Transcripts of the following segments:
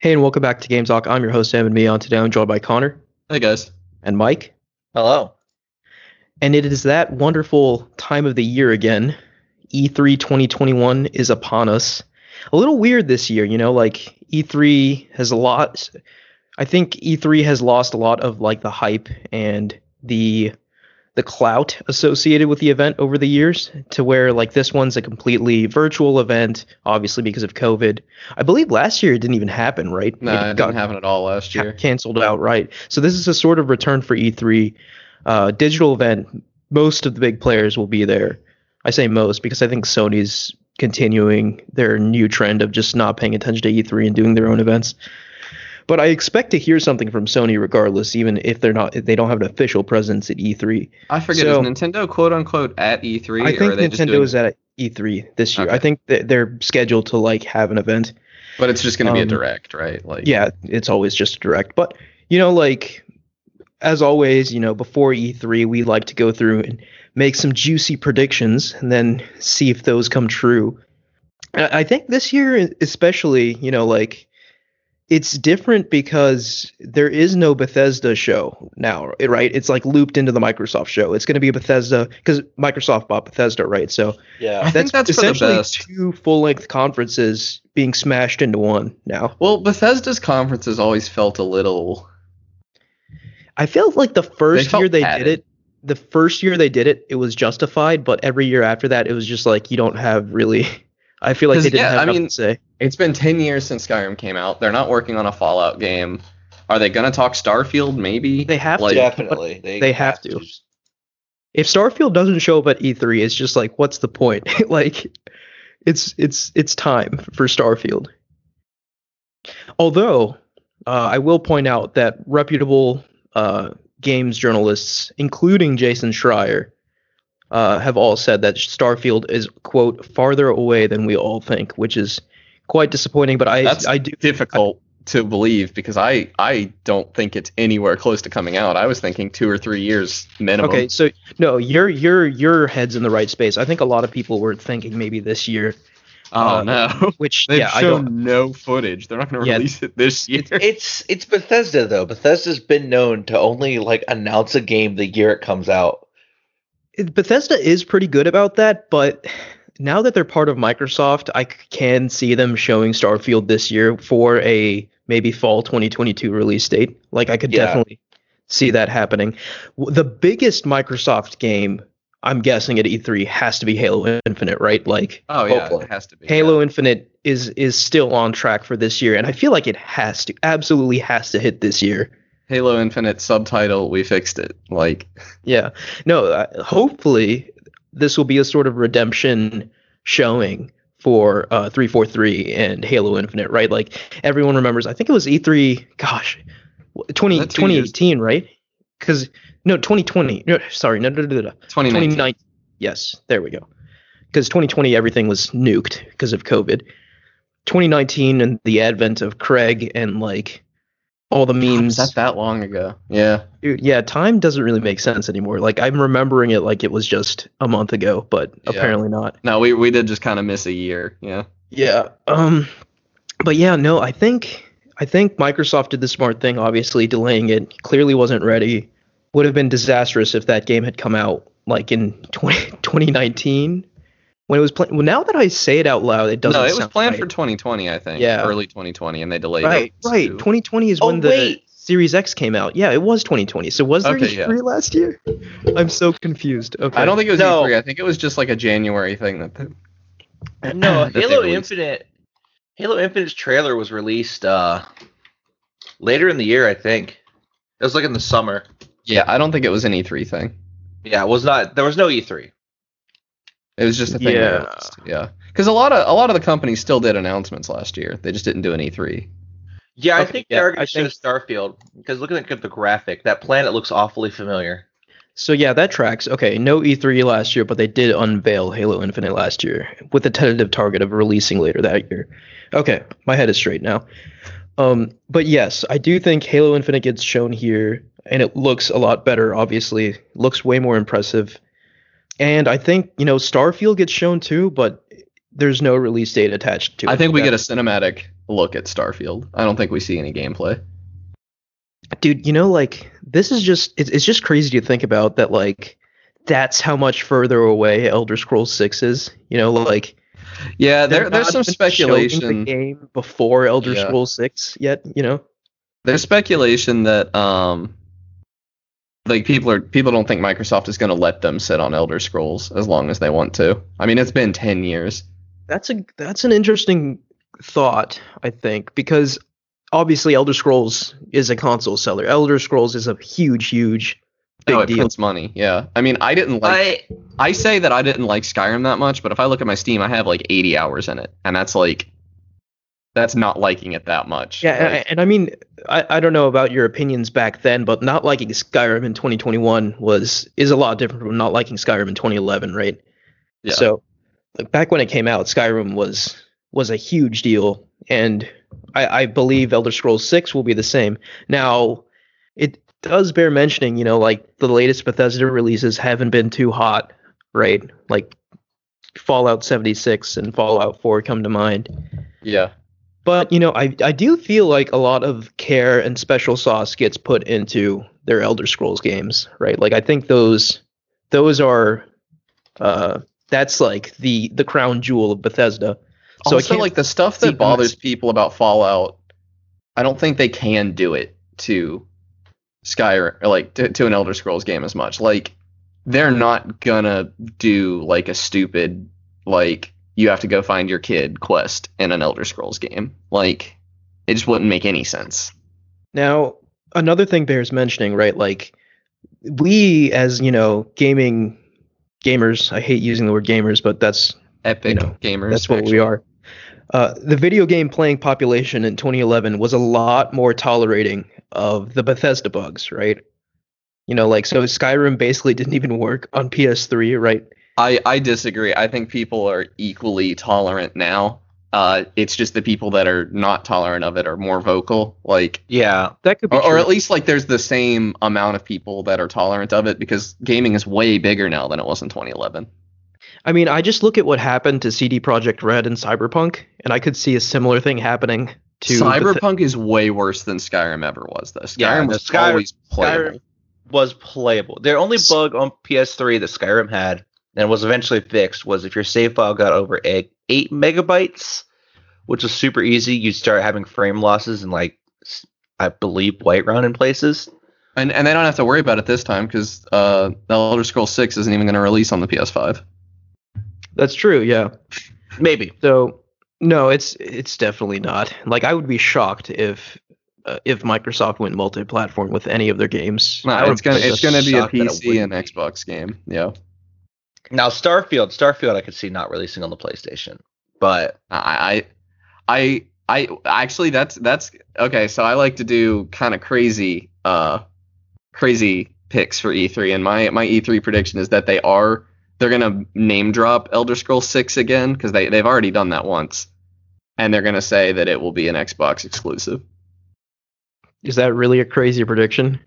Hey, and welcome back to Game Talk. I'm your host, Evan Me. On today, I'm joined by Connor Hey guys. and Mike. Hello. And it is that wonderful time of the year again. E E3 2021 is upon us. A little weird this year, you know, like E3 has a lot. I think E3 has lost a lot of like the hype and the the clout associated with the event over the years to where like this one's a completely virtual event obviously because of covid i believe last year it didn't even happen right No, it, got didn't happen at all last year. canceled outright. So this is a sort of return for E3 uh, digital event. Most of the big players will be there. I say most because I think Sony's continuing their new trend of just not paying attention to E3 and doing their own events. But I expect to hear something from Sony regardless, even if they're not if they don't have an official presence at E3. I forget, So- is Nintendo quote unquote at E3 I or think are they just Nintendo doing, is at E3 this year. I think that they're scheduled to like have an event. but it's just going to be a um, direct, right? Like yeah, it's always just a direct. But you know, like as always, you know, before E3, we like to go through and make some juicy predictions and then see if those come true. I I think this year, especially, you know, like it's different because there is no Bethesda show now, right? It's like looped into the Microsoft show. It's going to be a Bethesda because Microsoft bought Bethesda, right? So Yeah. I think that's for the essentially best. two full-length conferences being smashed into one now. Well, Bethesda's conferences always felt a little I felt like the first felt year they padded. did it, the first year they did it, it was justified. But every year after that, it was just like you don't have really. I feel like they didn't yeah, have I nothing mean- to say. It's been 10 years since Skyrim came out. They're not working on a Fallout game. Are they going to talk Starfield maybe? They have Like- to. Definitely. They, they have to. If Starfield doesn't show up at E3, it's just like, what's the point? like, it's it's it's time for Starfield. Although, uh, I will point out that reputable uh, games journalists, including Jason Schreier, uh, have all said that Starfield is quote farther away than we all think, which is quite disappointing. But I That's I do difficult to believe because I I don't think it's anywhere close to coming out. I was thinking 2 or 3 years minimum. Okay, so no, your your your head's in the right space. I think a lot of people were thinking maybe this year, Oh Uh, no. which They've yeah, I shown don't. no footage. They're not going to Yeah. release it this year. It's it's Bethesda though. Bethesda's been known to only like announce a game the year it comes out. it- Bethesda is pretty good about that, but now that they're part of Microsoft, I can see them showing Starfield this year for a maybe fall 2022 release date. Like I could Yeah. definitely see that happening. The biggest Microsoft game, I'm guessing at E3, has to be Halo Infinite, right? Like Oh yeah, Hopefully. it has to be. Halo Infinite is is still on track for this year, and I feel like it has to, absolutely has to hit this year. Halo Infinite subtitle, we fixed it. Like Yeah, no. Uh, hopefully, this will be a sort of redemption showing for uh, 343 and Halo Infinite, right? Like everyone remembers. I think it was E3. Gosh, w- 20, Was that two years? 2018, right? Because no, 2020. No, sorry, no, no, no, no, no. 2019. 2019. Yes, there we go. Because 2020, everything was nuked because of COVID. 2019 and the advent of Craig and like all the memes. was that that long ago? Yeah. Dude, yeah, time doesn't really make sense anymore. Like I'm remembering it like it was just a month ago, but Yeah. apparently not. No, we we did just kind of miss a year. Yeah. Yeah. Um but yeah, no, I think I think Microsoft did the smart thing obviously delaying it. Clearly wasn't ready. Would have been disastrous if that game had come out like in 20, 2019 when it was planned. Well, now that I say it out loud, it doesn't no, it was planned right. for 2020, I think. Yeah. Early 2020, and they delayed Right, it. right. to- 2020 is Oh, when the wait. Series X came out. Yeah, it was 2020. So was there Okay. E3 last year? I'm so confused. Okay. I don't think it was No. E3. I think it was just like a January thing that. They, No, that Halo released. Infinite Halo Infinite's trailer was released uh later in the year, I think. It was like in the summer. Yeah, I don't think it was an E3 thing. Yeah, it was not there was no E E3. It was just a thing. Yeah. Yeah. Because a lot of a lot of the companies still did announcements last year. They just didn't do an E E3. Yeah, I think yeah, they're I gonna show think- Starfield because looking at the graphic, that planet looks awfully familiar. So yeah, that tracks. Okay, no E3 last year, but they did unveil Halo Infinite last year with a tentative target of releasing later that year. Okay, my head is straight now. Um, but yes, I do think Halo Infinite gets shown here, and it looks a lot better. Obviously, looks way more impressive. And I think you know Starfield gets shown too, but there's no release date attached to it. I think we get a cinematic look at Starfield. I don't think we see any gameplay. dude you know like this is just it's, it's just crazy to think about that like that's how much further away elder scrolls 6 is you know like Yeah, there, there's some speculation. the game before elder Yeah. scrolls 6 yet you know There's speculation that um, like people are people don't think Microsoft is going to let them sit on Elder Scrolls as long as they want to. I mean, it's been ten years. that's a that's an interesting thought i think because obviously elder scrolls is a console seller elder scrolls is a huge huge big oh, it deal prints money. Yeah, I mean, I didn't like. I I say that I didn't like Skyrim that much, but if I look at my Steam, I have like 80 hours in it, and that's like, that's not liking it that much. Yeah, Like, and, I mean, I, I don't know about your opinions back then, but not liking Skyrim in 2021 was is a lot different from not liking Skyrim in 2011, right? Yeah. So, like, back when it came out, Skyrim was was a huge deal, and I, I believe Elder Scrolls 6 will be the same. Now, it does bear mentioning, you know, like the latest Bethesda releases haven't been too hot, right? Like Fallout 76 and Fallout 4 come to mind. yeah, But you know, I I do feel like a lot of care and special sauce gets put into their Elder Scrolls games, right? Like I think those those are uh that's like the the crown jewel of Bethesda. So I also, like the stuff that bothers as- people about Fallout, I don't think they can do it to Skyrim or like to, to an Elder Scrolls game as much. Like they're not gonna do like a stupid like you have to go find your kid quest in an Elder Scrolls game. Like it just wouldn't make any sense. Now, another thing bears mentioning, right? Like we as, you know, gaming gamers, I hate using the word gamers, but that's Epic You know, gamers. That's what actually. we are. Uh, the video game playing population in 2011 was a lot more tolerating of the Bethesda bugs, right? You know, like so Skyrim basically didn't even work on PS3, right? I, I disagree. I think people are equally tolerant now. Uh, it's just the people that are not tolerant of it are more vocal. Like yeah. That could be or, or at least like there's the same amount of people that are tolerant of it because gaming is way bigger now than it was in 2011. I mean, I just look at what happened to CD Projekt Red and Cyberpunk, and I could see a similar thing happening to Cyberpunk is way worse than Skyrim ever was. Though Skyrim Yeah, was Sky- always playable. Skyrim was playable. Their only bug on PS3 that Skyrim had and was eventually fixed was if your save file got over eight, eight megabytes, which was super easy, you'd start having frame losses and like I believe white Whiterun in places. And and they don't have to worry about it this time because uh, the Elder Scrolls 6 isn't even going to release on the PS5. That's true, yeah. Maybe. So no, it's it's definitely not. Like I would be shocked if uh, if Microsoft went multi-platform with any of their games. No, it's gonna be it's gonna be a shocked that it PC and. Xbox game. Yeah. Now Starfield, Starfield I could see not releasing on the PlayStation. But I, I, I, I actually that's that's okay. So I like to do kind of crazy, uh, crazy picks for E3, and my my E3 prediction is that they are they're gonna name drop Elder Scrolls Six again because they they've already done that once, and they're gonna say that it will be an Xbox exclusive. Is that really a crazy prediction?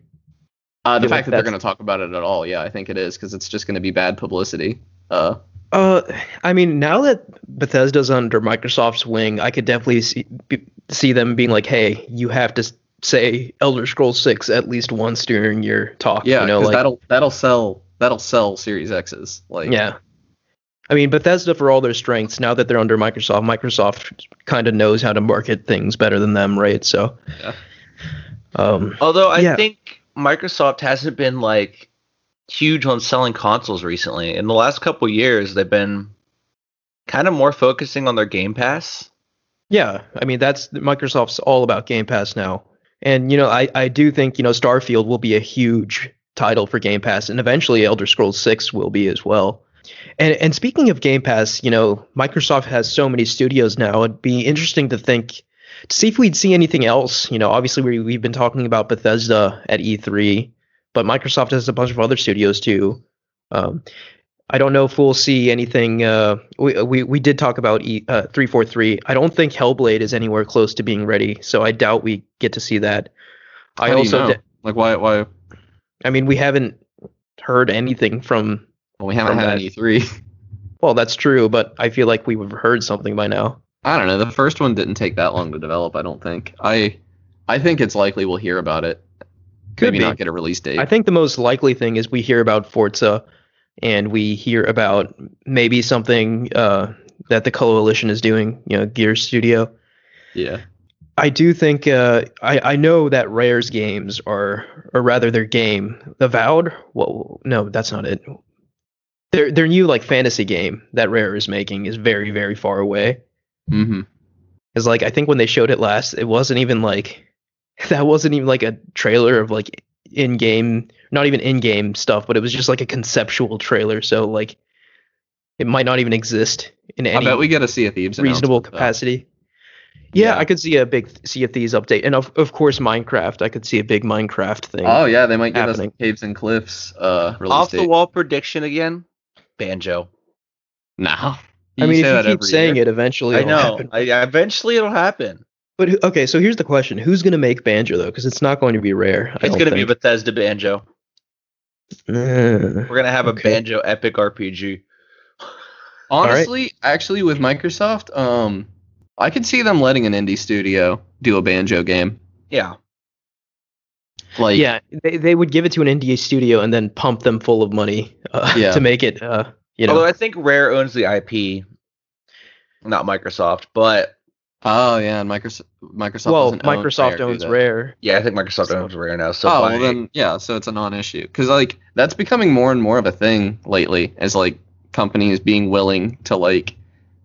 Uh, the feel like fact that they're gonna talk about it at all, yeah, I think it is because it's just gonna be bad publicity. Uh, Uh, I mean, now that Bethesda's under Microsoft's wing, I could definitely see be, see them being like, "Hey, you have to say Elder Scrolls Six at least once during your talk." yeah, you know, because like that'll that'll sell that'll sell Series X's. Like, yeah. I mean, Bethesda, for all their strengths, now that they're under Microsoft, Microsoft kind of knows how to market things better than them, right? So, Yeah. um, although I Yeah. think Microsoft hasn't been like huge on selling consoles recently. In the last couple years, they've been kind of more focusing on their Game Pass. Yeah, I mean that's Microsoft's all about Game Pass now, and you know I I do think you know Starfield will be a huge title for Game Pass, and eventually Elder Scrolls Six will be as well. And and speaking of Game Pass, you know Microsoft has so many studios now. It'd be interesting to think to see if we'd see anything else. You know, obviously we we've been talking about Bethesda at E3, but Microsoft has a bunch of other studios too. Um, I don't know if we'll see anything. Uh, we, we we did talk about E uh, three four three. I don't think Hellblade is anywhere close to being ready, so I doubt we get to see that. I How you also, know? d- like why why I mean, we haven't heard anything from. well, we haven't had that. an E3. Well, that's true, but I feel like we would have heard something by now. I don't know. The first one didn't take that long to develop. I don't think. I I think it's likely we'll hear about it. Could Maybe be. not get a release date. I think the most likely thing is we hear about Forza, and we hear about maybe something uh, that the coalition is doing. You know, Gear Studio. yeah. I do think uh, I I know that Rare's games are, or rather their game, Avowed. Well, no, that's not it. Their their new like fantasy game that Rare is making is very very far away. Mm-hmm. Because like I think when they showed it last, it wasn't even like that wasn't even like a trailer of like in game, not even in game stuff, but it was just like a conceptual trailer. So like it might not even exist in any. I any bet we get a Sea of Thieves reasonable capacity. Yeah, Yeah. I could see a big Sea of Thieves update, and of of course Minecraft. I could see a big Minecraft thing. Oh yeah, they might give happening. us Caves and Cliffs uh release Off the wall prediction again. Banjo. No. I mean, if you keep saying year. it, eventually I it'll know. happen. I, eventually it'll happen. But who- okay, so here's the question: Who's gonna make Banjo though? Because it's not going to be rare. It's gonna be. Bethesda Banjo. Uh, We're gonna have Okay. a Banjo epic RPG. Honestly, actually, with Microsoft, um, I could see them letting an indie studio do a banjo game. Yeah. Like, yeah, they, they would give it to an indie studio and then pump them full of money uh, Yeah. to make it. Uh, you know, Although I think Rare owns the IP, not Microsoft, but oh yeah, and Microsoft, Microsoft. well, doesn't own Microsoft Rare, owns? Rare. yeah, I think Microsoft So- owns Rare now. So oh, by- well then, yeah. So it's a non-issue because like that's becoming more and more of a thing lately, as like companies being willing to like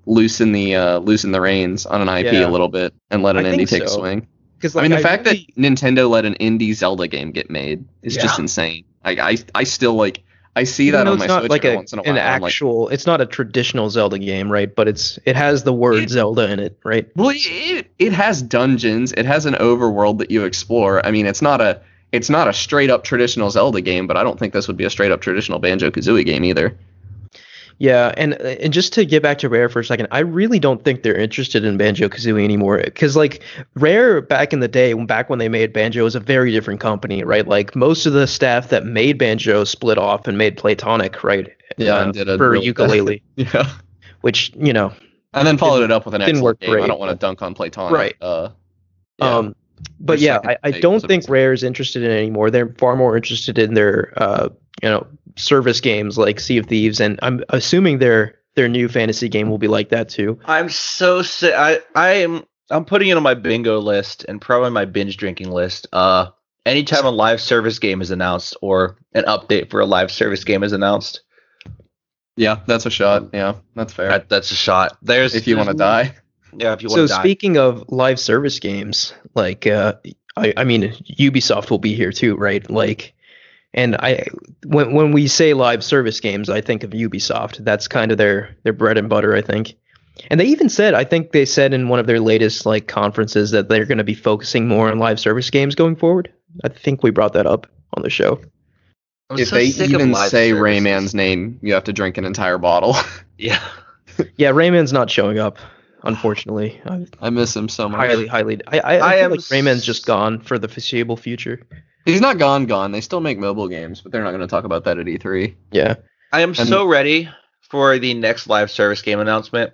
loosen the uh loosen the reins on an IP Yeah. a little bit and let an I indie think take a swing. Because like, I mean, the fact that Nintendo let an indie Zelda game get made is Yeah. just insane. Like, I, I still like, I see that on my Switch like a, once in a an while. Like, actual. it's not a traditional Zelda game, right? But it's it has the word It- Zelda in it, right? well, it, it has dungeons. It has an overworld that you explore. I mean, it's not a, it's not a straight up traditional Zelda game, but I don't think this would be a straight up traditional Banjo Kazooie game either. Yeah, and and just to get back to Rare for a second, I really don't think they're interested in Banjo Kazooie anymore. Because like Rare back in the day, when back when they made Banjo, was a very different company, right? Like most of the staff that made Banjo split off and made Playtonic, right? Yeah, uh, and did a for really- Yooka-Laylee, Yeah. which you know, And then followed it up with an Didn't excellent work game. I don't want to dunk on Playtonic. Right. Uh, yeah. um, but Their yeah, I, I don't think. Rare is interested in it anymore. They're far more interested in their uh, you know, service games like Sea of Thieves, and I'm assuming their their new fantasy game will be like that too. I'm so sick. I I am I'm putting it on my bingo list and probably my binge drinking list. Uh, anytime a live service game is announced or an update for a live service game is announced, yeah, that's a shot. Yeah, that's fair. that, that's a shot. There's if you want to die. yeah, if you want to die. So speaking of live service games like uh I, I mean ubisoft will be here too right like and i when when we say live service games i think of ubisoft. That's kind of their their bread and butter i think. And they even said i think they said in one of their latest like conferences that they're going to be focusing more on live service games going forward. I think we brought that up on the show. I'm if so they even say services. Rayman's name, you have to drink an entire bottle. yeah, yeah rayman's not showing up unfortunately. I I miss him so much. highly highly. I i, I, I feel am like rayman's just gone for the foreseeable future He's not gone, gone. They still make mobile games, but they're not going to talk about that at E E3. yeah I am And- so ready for the next live service game announcement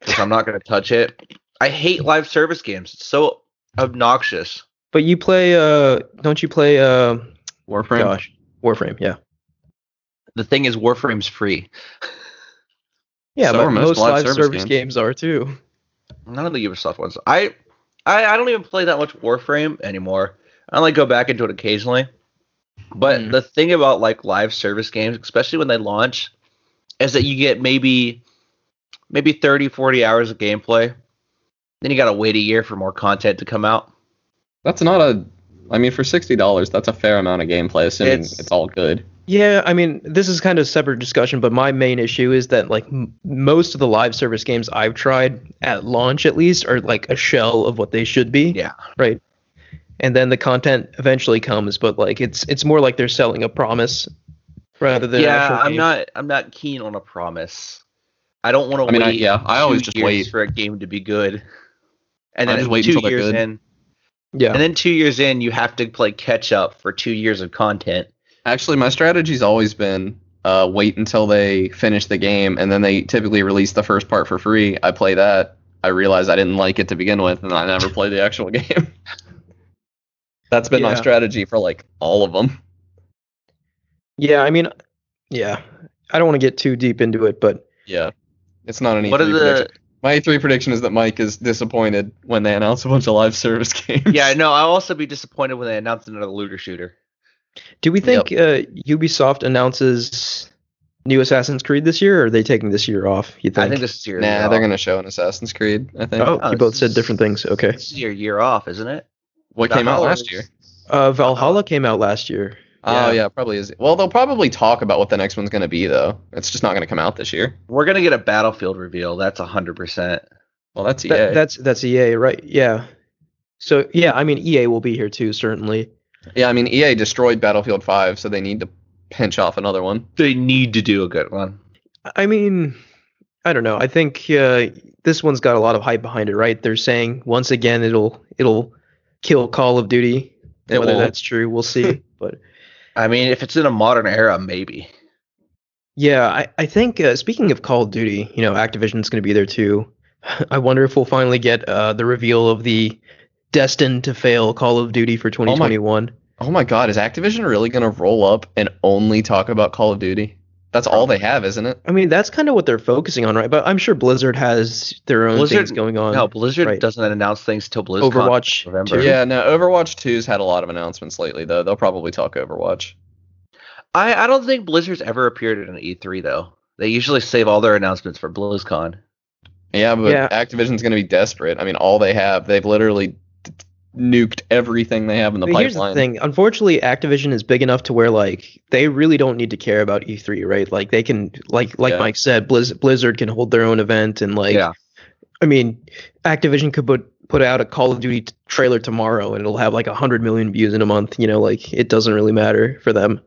because I'm not going to touch it. I hate live service games. It's so obnoxious. But you play uh don't you play uh Warframe. gosh, Warframe, yeah. The thing is, Warframe's free. Yeah, So but most most live live service service, games. games. are too. None of the Ubisoft ones. I, I, I don't even play that much Warframe anymore. I only go back into it occasionally. But Mm. the thing about like live service games, especially when they launch, is that you get maybe maybe 30, 40 hours of gameplay. Then you got to wait a year for more content to come out. That's not a. I mean, for sixty dollars, that's a fair amount of gameplay, assuming It's- it's, all good. Yeah, I mean, this is kind of a separate discussion, but my main issue is that like m- most of the live service games I've tried at launch at least are like a shell of what they should be. Yeah. Right. And then the content eventually comes, but like it's it's more like they're selling a promise rather than yeah, I'm game. not I'm not keen on a promise. I don't want to I mean, I- yeah, I always just wait. for a game to be good. And I then just wait two until years good. in, Yeah. and then two years in, you have to play catch up for two years of content. Actually, my strategy's always been uh, wait until they finish the game, and then they typically release the first part for free. I play that. I realized I didn't like it to begin with, and I never play the actual game. That's been my strategy for like all of them. Yeah, I mean, yeah, I don't want to get too deep into it, but Yeah, it's not an E3 What are the? prediction. My E3 prediction is that Mike is disappointed when they announce a bunch of live service games. Yeah, no. I'll also be disappointed when they announce another looter shooter. do we think uh, Ubisoft announces new Assassin's Creed this year, or are they taking this year off? You think? I think this is your Nah, year they're off. gonna show an Assassin's Creed. I think. Oh, Oh, you both said different things. Okay. This is your year off, isn't it? What came out last year? Uh, Valhalla came out last year. Oh yeah, probably is. Well, they'll probably talk about what the next one's gonna be though. It's just not gonna come out this year. We're gonna get a Battlefield reveal. That's hundred percent. Well, that's EA. That, that's that's EA, right? Yeah. So yeah, I mean EA will be here too, certainly. yeah, I mean EA destroyed Battlefield 5, so they need to pinch off another one. They need to do a good one. I mean, I don't know. I think uh, this one's got a lot of hype behind it, right? They're saying once again it'll it'll kill Call of Duty. It Whether will. that's true, we'll see. but I mean, if it's in a modern era, maybe. yeah, I I think uh, speaking of Call of Duty, you know, Activision's going to be there too. I wonder if we'll finally get uh, the reveal of the destined to fail Call of Duty for 2021. Oh my God, is Activision really gonna roll up and only talk about Call of Duty? That's all they have, isn't it? I mean, that's kind of what they're focusing on, right? But I'm sure Blizzard has their own Blizzard- things going on. no, Blizzard right. doesn't announce things till BlizzCon. Overwatch in November. Yeah, no. Overwatch 2's had a lot of announcements lately, though. They'll probably talk Overwatch. I, I don't think Blizzard's ever appeared at an E3 though. They usually save all their announcements for BlizzCon. Yeah, but Yeah. Activision's gonna be desperate. I mean, all they have, they've literally d- nuked everything they have in the But here's the thing. Unfortunately, Activision is big enough to where like they really don't need to care about E3, right? Like they can, like like Yeah. Mike said, Blizz- Blizzard can hold their own event, and like, Yeah. I mean, Activision could put put out a Call of Duty t- trailer tomorrow, and it'll have like hundred million views in a month. You know, like it doesn't really matter for them.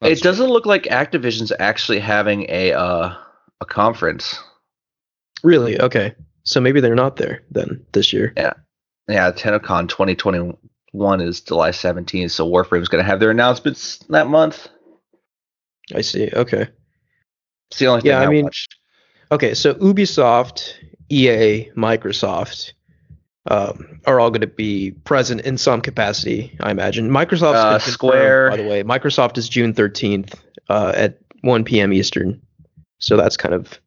That's it doesn't look like Activision's actually having a uh, a conference. Really? Okay. So maybe they're not there then this year. Yeah, TennoCon 2021 is July 17th, so Warframe's going to have their announcements that month. I see. Okay. It's the only thing Yeah, I, I mean- watched. Okay, so Ubisoft, EA, Microsoft um, are all going to be present in some capacity, I imagine. Microsoft Uh, Square. by the way. Microsoft is June 13th uh, at 1 p.m. Eastern. So that's kind of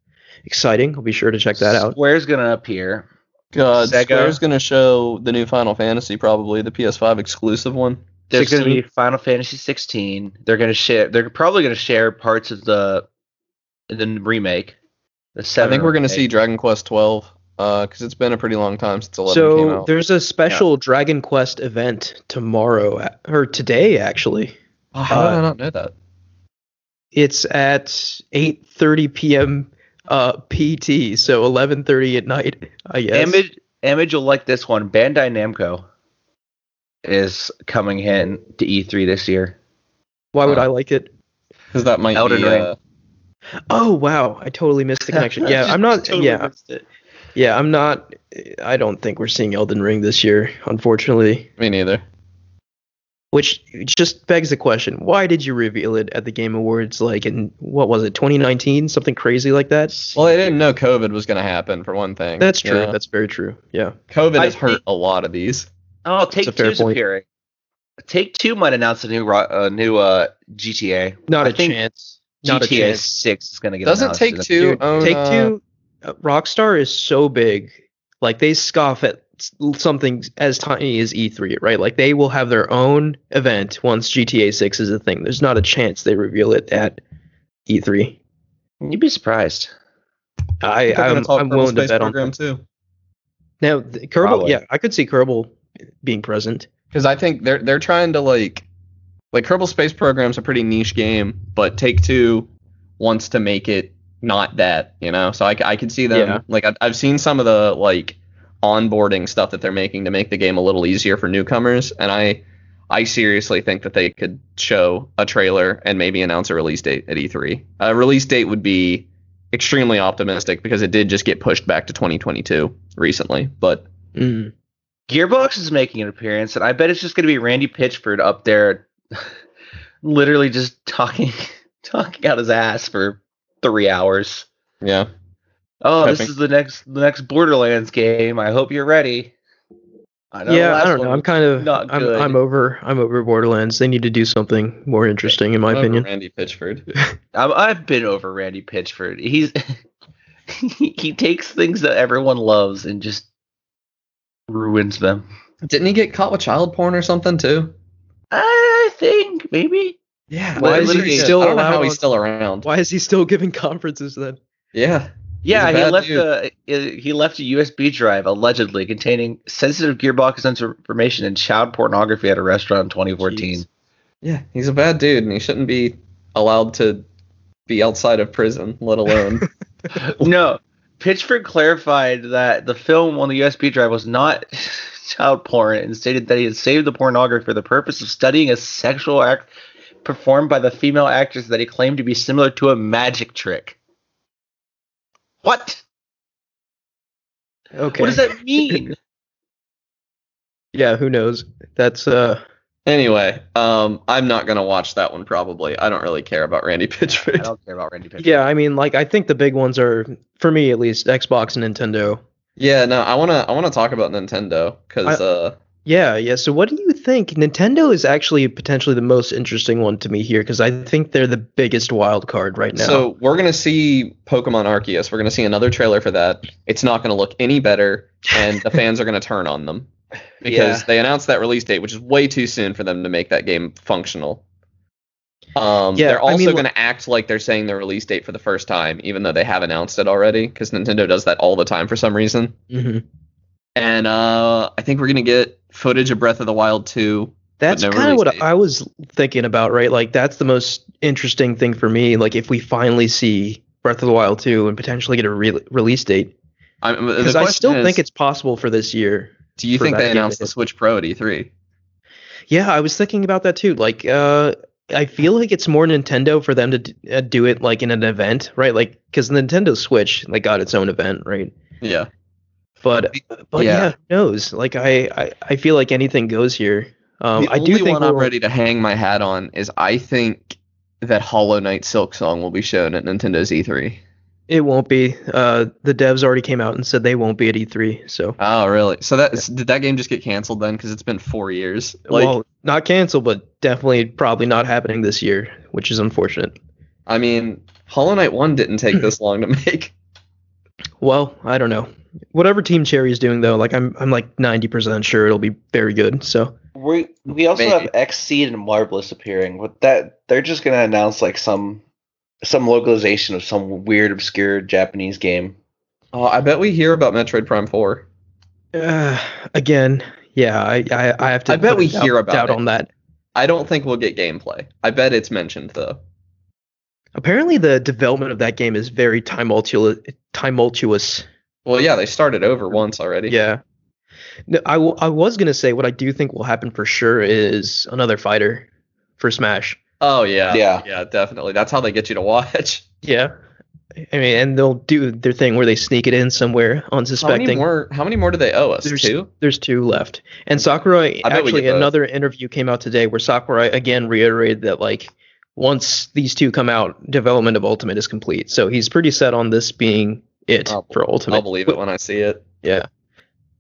exciting. I'll be sure to check that out. Square's going to appear. God, Sega. Square's gonna show the new Final Fantasy, probably the PS5 exclusive one. There's going to be Final Fantasy 16. They're going to share. They're probably going to share parts of the the remake. The I seven think we're gonna remake. see Dragon Quest 12, uh, because it's been a pretty long time since 11 came So out. there's a special Dragon Quest event tomorrow, or today actually. Oh, how did uh, I not know that? It's at 8:30 p.m. Uh, PT, so 11:30 at night, I guess. Image, Image will like this one. Bandai Namco is coming in to E3 this year. Why would Huh. I like it? Because that might Elden be. Ring. Uh, Oh wow, I totally missed the connection. Yeah, I'm not. Totally yeah, missed it. yeah, I'm not. I don't think we're seeing Elden Ring this year, unfortunately. me neither. Which just begs the question: Why did you reveal it at the Game Awards? Like in what was it, 2019, something crazy like that? Well, they didn't know COVID was gonna happen for one thing. That's true. know? That's very true. Yeah. COVID I has hurt think- a lot of these. Oh, Take a Two's appearing. Take Two might announce a new ro- uh, new uh, GTA. Not I a think chance. Not a GTA chance. Six is going to get. Doesn't announced Take Two Dude, own? Take uh, Two, uh, Rockstar is so big. Like they scoff at s- something as tiny as E3, right? Like they will have their own event once GTA 6 is a thing. There's not a chance they reveal it at E E3. You'd be surprised. I, They're I'm, talk I'm willing to bet on program that. too. Now, the- Kerbal, Probably. yeah, I could see Kerbal being present. Because I think they're they're trying to like like Kerbal Space Program's a pretty niche game, but Take Two wants to make it not that, you know. So I, I could see them Yeah. like I've, I've seen some of the like onboarding stuff that they're making to make the game a little easier for newcomers, and I I seriously think that they could show a trailer and maybe announce a release date at E3. A release date would be extremely optimistic because it did just get pushed back to 2022 recently, but Mm. Gearbox is making an appearance, and I bet it's just going to be Randy Pitchford up there, literally just talking talking out his ass for three hours. Yeah. Oh, this is the next the next Borderlands game. I hope you're ready. I know yeah, I don't know. I'm kind of not I'm good. I'm over I'm over Borderlands. They need to do something more interesting, in my Over opinion. Randy Pitchford. I'm, I've been over Randy Pitchford. He's he, he takes things that everyone loves and just ruins them. Didn't he get caught with child porn or something too? I think maybe. Yeah. Why is he still I don't know how he's still around. Why is he still giving conferences then? Yeah. Yeah, he left dude. a he left a USB drive allegedly containing sensitive gearbox information and child pornography at a restaurant in 2014. Jeez. Yeah. He's a bad dude, and he shouldn't be allowed to be outside of prison, let alone. no, Pitchford clarified that the film on the USB drive was not child porn and stated that he had saved the pornography for the purpose of studying a sexual act performed by the female actress that he claimed to be similar to a magic trick. What? Okay. What does that mean? Yeah, who knows? That's uh anyway, um, I'm not gonna watch that one. Probably. I don't really care about Randy Pitchford. I don't care about Randy Pitchford. yeah, I mean like I think the big ones are for me at least Xbox and Nintendo. Yeah. No. I wanna. I wanna talk about Nintendo because. Uh. Yeah, yeah. So what do you think? Nintendo is actually potentially the most interesting one to me here because I think they're the biggest wild card right now. So we're gonna see Pokemon Arceus. We're gonna see another trailer for that. It's not gonna look any better, and the fans are gonna turn on them because Yeah. they announced that release date, which is way too soon for them to make that game functional. Um, Yeah, they're I also mean, gonna act like they're saying the release date for the first time, even though they have announced it already, because Nintendo does that all the time for some reason. Mhm. And uh, I think we're gonna get footage of Breath of the Wild 2. that's kind of what date. I was thinking about, right? Like that's the most interesting thing for me. Like if we finally see Breath of the Wild 2 and potentially get a re- release date, because I still is, think it's possible for this year. Do you think they announced the. Switch Pro at E E3? Yeah, I was thinking about that too. Like, uh, I feel like it's more Nintendo for them to d- uh, do it like in an event, right? Like, because Nintendo Switch like got its own event, right? Yeah. But but Yeah. yeah, who knows? Like, I, I I feel like anything goes here. Um, the I only do think one I'm ready to hang my hat on is I think that Hollow Knight Silk Song will be shown at Nintendo's E E3. it won't be. Uh, the devs already came out and said they won't be at E3. So, Oh, really? So that did that game just get canceled then? Because it's been four years. Like, well, not canceled, but definitely probably not happening this year, which is unfortunate. I mean, Hollow Knight One didn't take this long to make. Well, I don't know. Whatever Team Cherry is doing though, like I'm I'm like 90% sure it'll be very good. So. We we also Maybe. have Xseed and Marvelous appearing, but that they're just gonna announce like some some localization of some weird obscure Japanese game. Oh, I bet we hear about Metroid Prime Four. Uh, again, yeah, I, I, I have to. I bet we doubt, hear about doubt it. on that. I don't think we'll get gameplay. I bet it's mentioned though. Apparently, the development of that game is very tumultuous. Tumultuous. Well, yeah, they started over once already. Yeah. No, I, w- I was gonna say what I do think will happen for sure is another fighter for Smash. Oh yeah. Yeah. Yeah, definitely. That's how they get you to watch. Yeah. I mean, and they'll do their thing where they sneak it in somewhere unsuspecting. How many unsuspecting. more? How many more do they owe us? There's- Two. There's two left. And Sakurai I bet we actually another interview came out today where Sakurai again reiterated that like once these two come out, development of Ultimate is complete. So he's pretty set on this being it I'll- for Ultimate. I'll believe it when I see it. Yeah.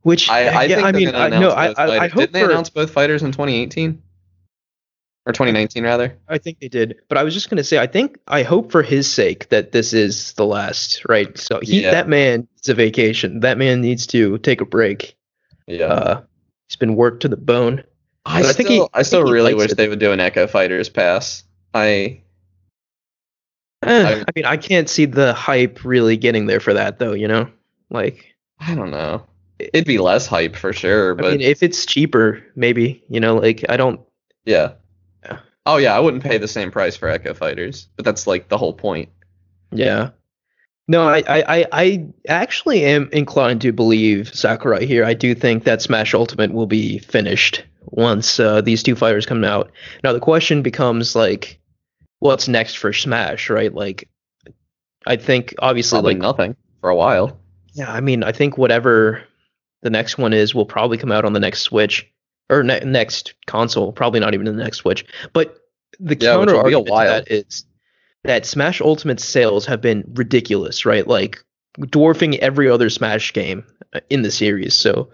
Which I, I yeah, think I mean I, no I, I, I hope Didn't they for, announce both fighters in 2018 or 2019 rather? I think they did. But I was just gonna say I think I hope for his sake that this is the last, right? So he Yeah. that man needs a vacation. That man needs to take a break. Yeah. Uh he's been worked to the bone. I, but I still, think he- I still I think really wish it. they would do an Echo Fighters pass. I Eh, I- I mean I can't see the hype really getting there for that though, you know? Like I don't know. It'd be less hype for sure, I but mean, if it's cheaper, maybe you know, like I don't. yeah. Yeah. Oh yeah, I wouldn't pay the same price for Echo Fighters, but that's like the whole point. Yeah. No, I, I, I, I actually am inclined to believe Sakurai here. I do think that Smash Ultimate will be finished once uh, these two fighters come out. Now the question becomes like, what's next for Smash, right? Like, I think obviously, Probably like, nothing for a while. yeah, I mean, I think whatever the next one is will probably come out on the next Switch or ne- next console. Probably not even the next Switch. But the Yeah, counter will be a argument to that is that Smash Ultimate sales have been ridiculous, right? Like dwarfing every other Smash game uh, in the series. So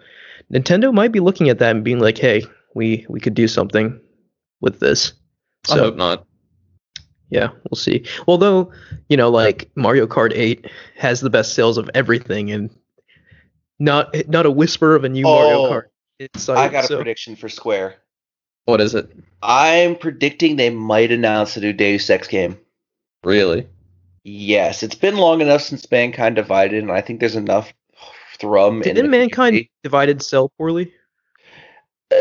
Nintendo might be looking at that and being like, "Hey, we we could do something with this." I hope not. Yeah, we'll see. Although, you know, like Mario Kart 8 has the best sales of everything and not not a whisper of a new Mario Oh, Kart. inside, I got a prediction for Square. What is it? I'm predicting they might announce a new Deus Ex game. Really? Yes, it's been long enough since Mankind Divided, and I think there's enough thrum. Didn't Mankind community. Divided sell poorly? Uh,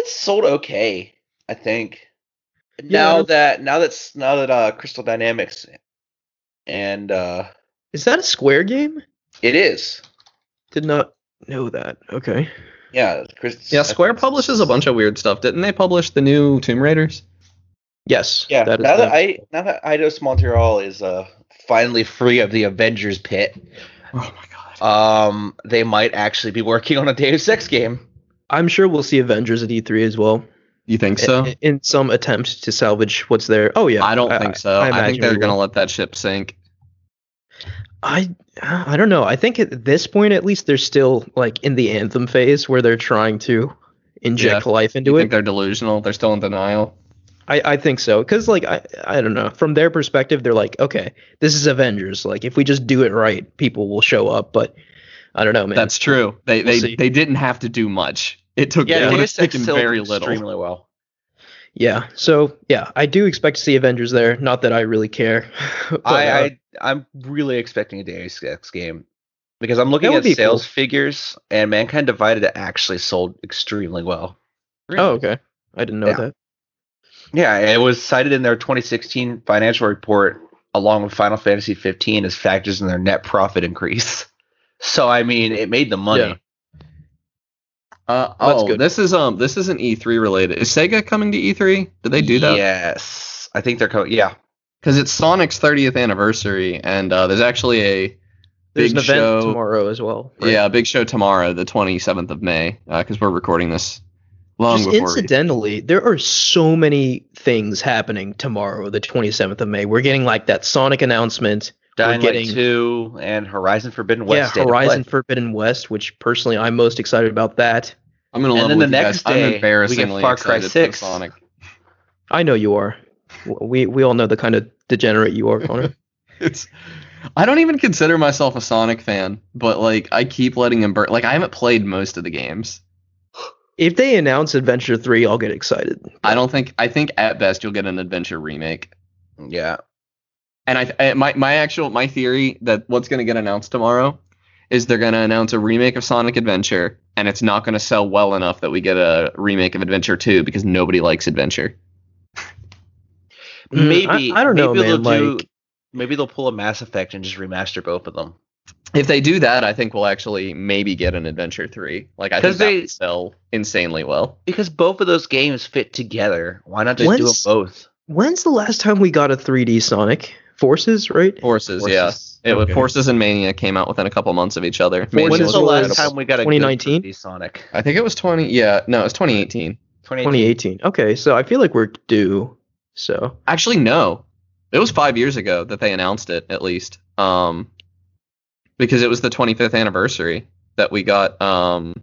it's sold okay, I think. Yeah, now that's- that now that's now that uh Crystal Dynamics and uh Is that a Square game? it is. Did not know that. Okay. Yeah, Chris, Yeah, Square publishes a bunch of weird stuff. Didn't they publish the new Tomb Raiders? Yes. Yeah, that is now that them. I now that Eidos Montreal is uh finally free of the Avengers pit, Oh my god. um they might actually be working on a Deus Ex game. I'm sure we'll see Avengers at E3 as well. You think so? In, some attempt to salvage what's there. Oh yeah. I don't think so. I, imagine think they're gonna let that ship sink. I I don't know. I think at this point, at least, they're still like in the anthem phase where they're trying to inject life into you it. think they're delusional? They're still in denial. I, I think so because like I I don't know from their perspective they're like okay this is Avengers like if we just do it right people will show up but I don't know man That's true. They We'll they see. they didn't have to do much. It took Yeah, it Deus Ex taken very little. extremely well. yeah so yeah I do expect to see Avengers there not that I really care but, I, uh, I I'm really expecting a Deus Ex game because I'm looking at be sales cool. figures and Mankind Divided actually sold extremely well. oh okay I didn't know Yeah. that Yeah, it was cited in their 2016 financial report along with Final Fantasy 15 as factors in their net profit increase. So I mean, it made the money. Yeah. Uh, That's oh, good. this is um this isn't E3 related. Is Sega coming to E3? Did they do that? Yes, I think they're coming. Yeah, Because it's Sonic's 30th anniversary, and uh, there's actually a there's big an event show. tomorrow as well right? Yeah, a big show tomorrow, the 27th of May, because we're recording this long Just before. incidentally, there are so many things happening tomorrow, the 27th of May. We're getting like that Sonic announcement. Dying getting- Light 2 and Horizon Forbidden West. yeah, Horizon Play. Forbidden West, which personally I'm most excited about that. I'm gonna And level then the with next guys. day, we I'm get Far Cry 6. Sonic. I know you are. We we all know the kind of degenerate you are, Connor. It's I don't even consider myself a Sonic fan, but like I keep letting him burn. Like I haven't played most of the games. if they announce Adventure 3, I'll get excited. I don't think I think at best you'll get an adventure remake. Yeah, And I, I my my actual my theory that what's going to get announced tomorrow is they're going to announce a remake of Sonic Adventure and it's not going to sell well enough that we get a remake of Adventure 2 because nobody likes Adventure. Mm, maybe. I- I don't know, maybe man, They'll do, maybe they'll pull a Mass Effect and just remaster both of them. If they do that, I think we'll actually maybe get an Adventure 3. Like I think 'Cause that they- would sell insanely well. Because both of those games fit together. Why not just do them both? When's the last time we got a 3D Sonic? Forces, right? Forces, yeah. Forces. It was Forces and Mania came out within a couple months of each other. Mania When is was was the last incredible. time we got a 2019? 2019 Sonic? I think it was 20. Yeah, no, it was 2018. 2018. Okay, so I feel like we're due. So Actually, no. It was five years ago that they announced it, at least. Um, because it was the 25th anniversary that we got. Um,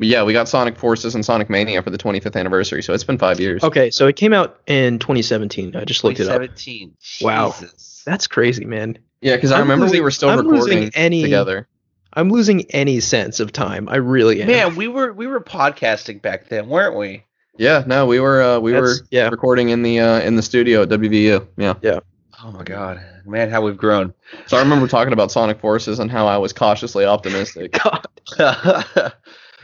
yeah, we got Sonic Forces and Sonic Mania for the 25th anniversary, so it's been five years. okay, so it came out in 2017. I just looked it up. 2017. Wow. Jesus. That's crazy, man. Yeah, because I I'm remember we were still I'm recording any- together. I'm losing any sense of time. I really am. Man, we were we were podcasting back then, weren't we? Yeah, no, we were uh, we That's- were yeah. recording in the uh, in the studio at WVU. Yeah. Yeah. Oh my god, man, how we've grown. So I remember talking about Sonic Forces and how I was cautiously optimistic. God,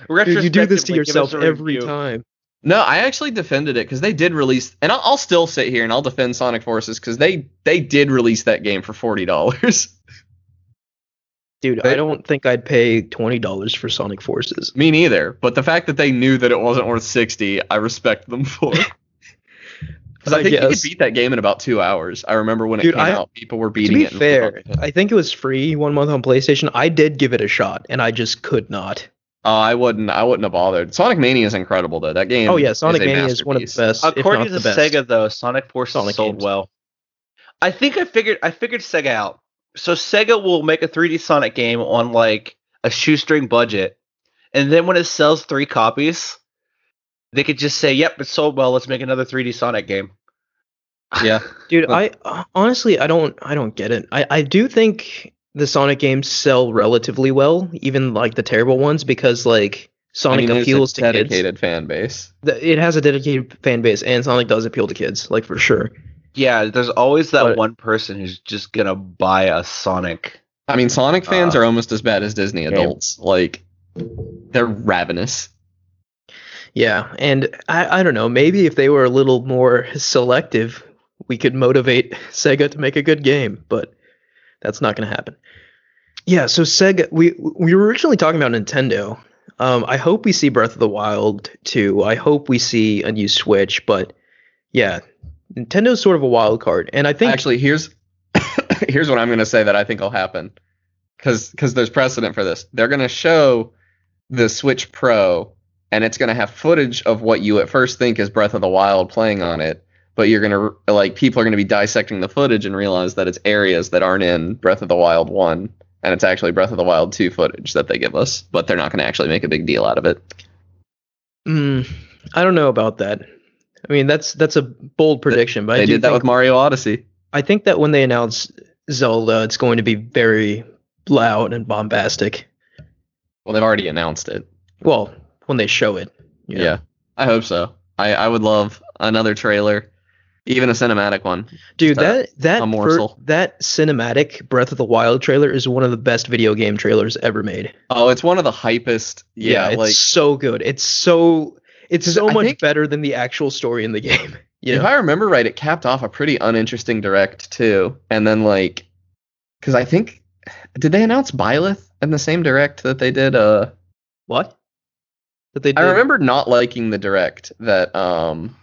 dude, you do this to yourself every review. time. No, I actually defended it because they did release, and I'll, I'll still sit here and I'll defend Sonic Forces because they they did release that game for forty dollars. Dude, They- I don't think I'd pay twenty dollars for Sonic Forces. Me neither. But the fact that they knew that it wasn't worth sixty, I respect them for. Because I I think you could beat that game in about two hours. I remember when it came I- out, people were To beating be it. in fair, I think it was free one month on PlayStation. I did give it a shot, and I just could not. Oh, I wouldn't. I wouldn't have bothered. Sonic Mania is incredible though. That game. Oh yeah, Sonic is a Mania is one of the masterpiece. best, if According not to the best. Sega, though, Sonic Forces Sonic sold games. well. I think I figured I figured Sega out. So Sega will make a 3D Sonic game on like a shoestring budget, and then when it sells three copies, they could just say, "Yep, it sold well. Let's make another 3D Sonic game." Yeah. Dude, I honestly I don't I don't get it. I I do think the Sonic games sell relatively well, even like the terrible ones, because like I Sonic mean, there's appeals a to kids. dedicated fan base. It has a dedicated fan base, and Sonic does appeal to kids, like for sure. Yeah, there's always that But- one person who's just gonna buy a Sonic. I mean, Sonic fans Uh, are almost as bad as Disney game. adults. Like, they're ravenous. Yeah, and I I don't know. Maybe if they were a little more selective, we could motivate Sega to make a good game, but that's not going to happen. Yeah, so Sega, we we were originally talking about Nintendo. Um, I hope we see Breath of the Wild too. I hope we see a new Switch, but yeah, Nintendo's sort of a wild card, and I think Actually, here's here's what I'm going to say that I think will happen, because because there's precedent for this. They're going to show the Switch Pro, and it's going to have footage of what you at first think is Breath of the Wild playing on it, but you're to like people are going to be dissecting the footage and realize that it's areas that aren't in Breath of the Wild one, and it's actually Breath of the Wild two footage that they give us, but they're not going to actually make a big deal out of it. mm, I don't know about that. I mean, that's that's a bold prediction, but I they did that think- with Mario Odyssey. I think that when they announce Zelda, it's going to be very loud and bombastic. Well, they've already announced it. Well, when they show it. you know. Yeah, I hope so. I, I would love another trailer, even a cinematic one. Dude, that that morsel. that cinematic Breath of the Wild trailer is one of the best video game trailers ever made. Oh, it's one of the hypest. Yeah, it's like so good. It's so it's so I much think- better than the actual story in the game. You if know? I remember right, it capped off a pretty uninteresting direct too, and then like, because I think did they announce Byleth in the same direct that they did? Uh, what? That they I remember not liking the direct that um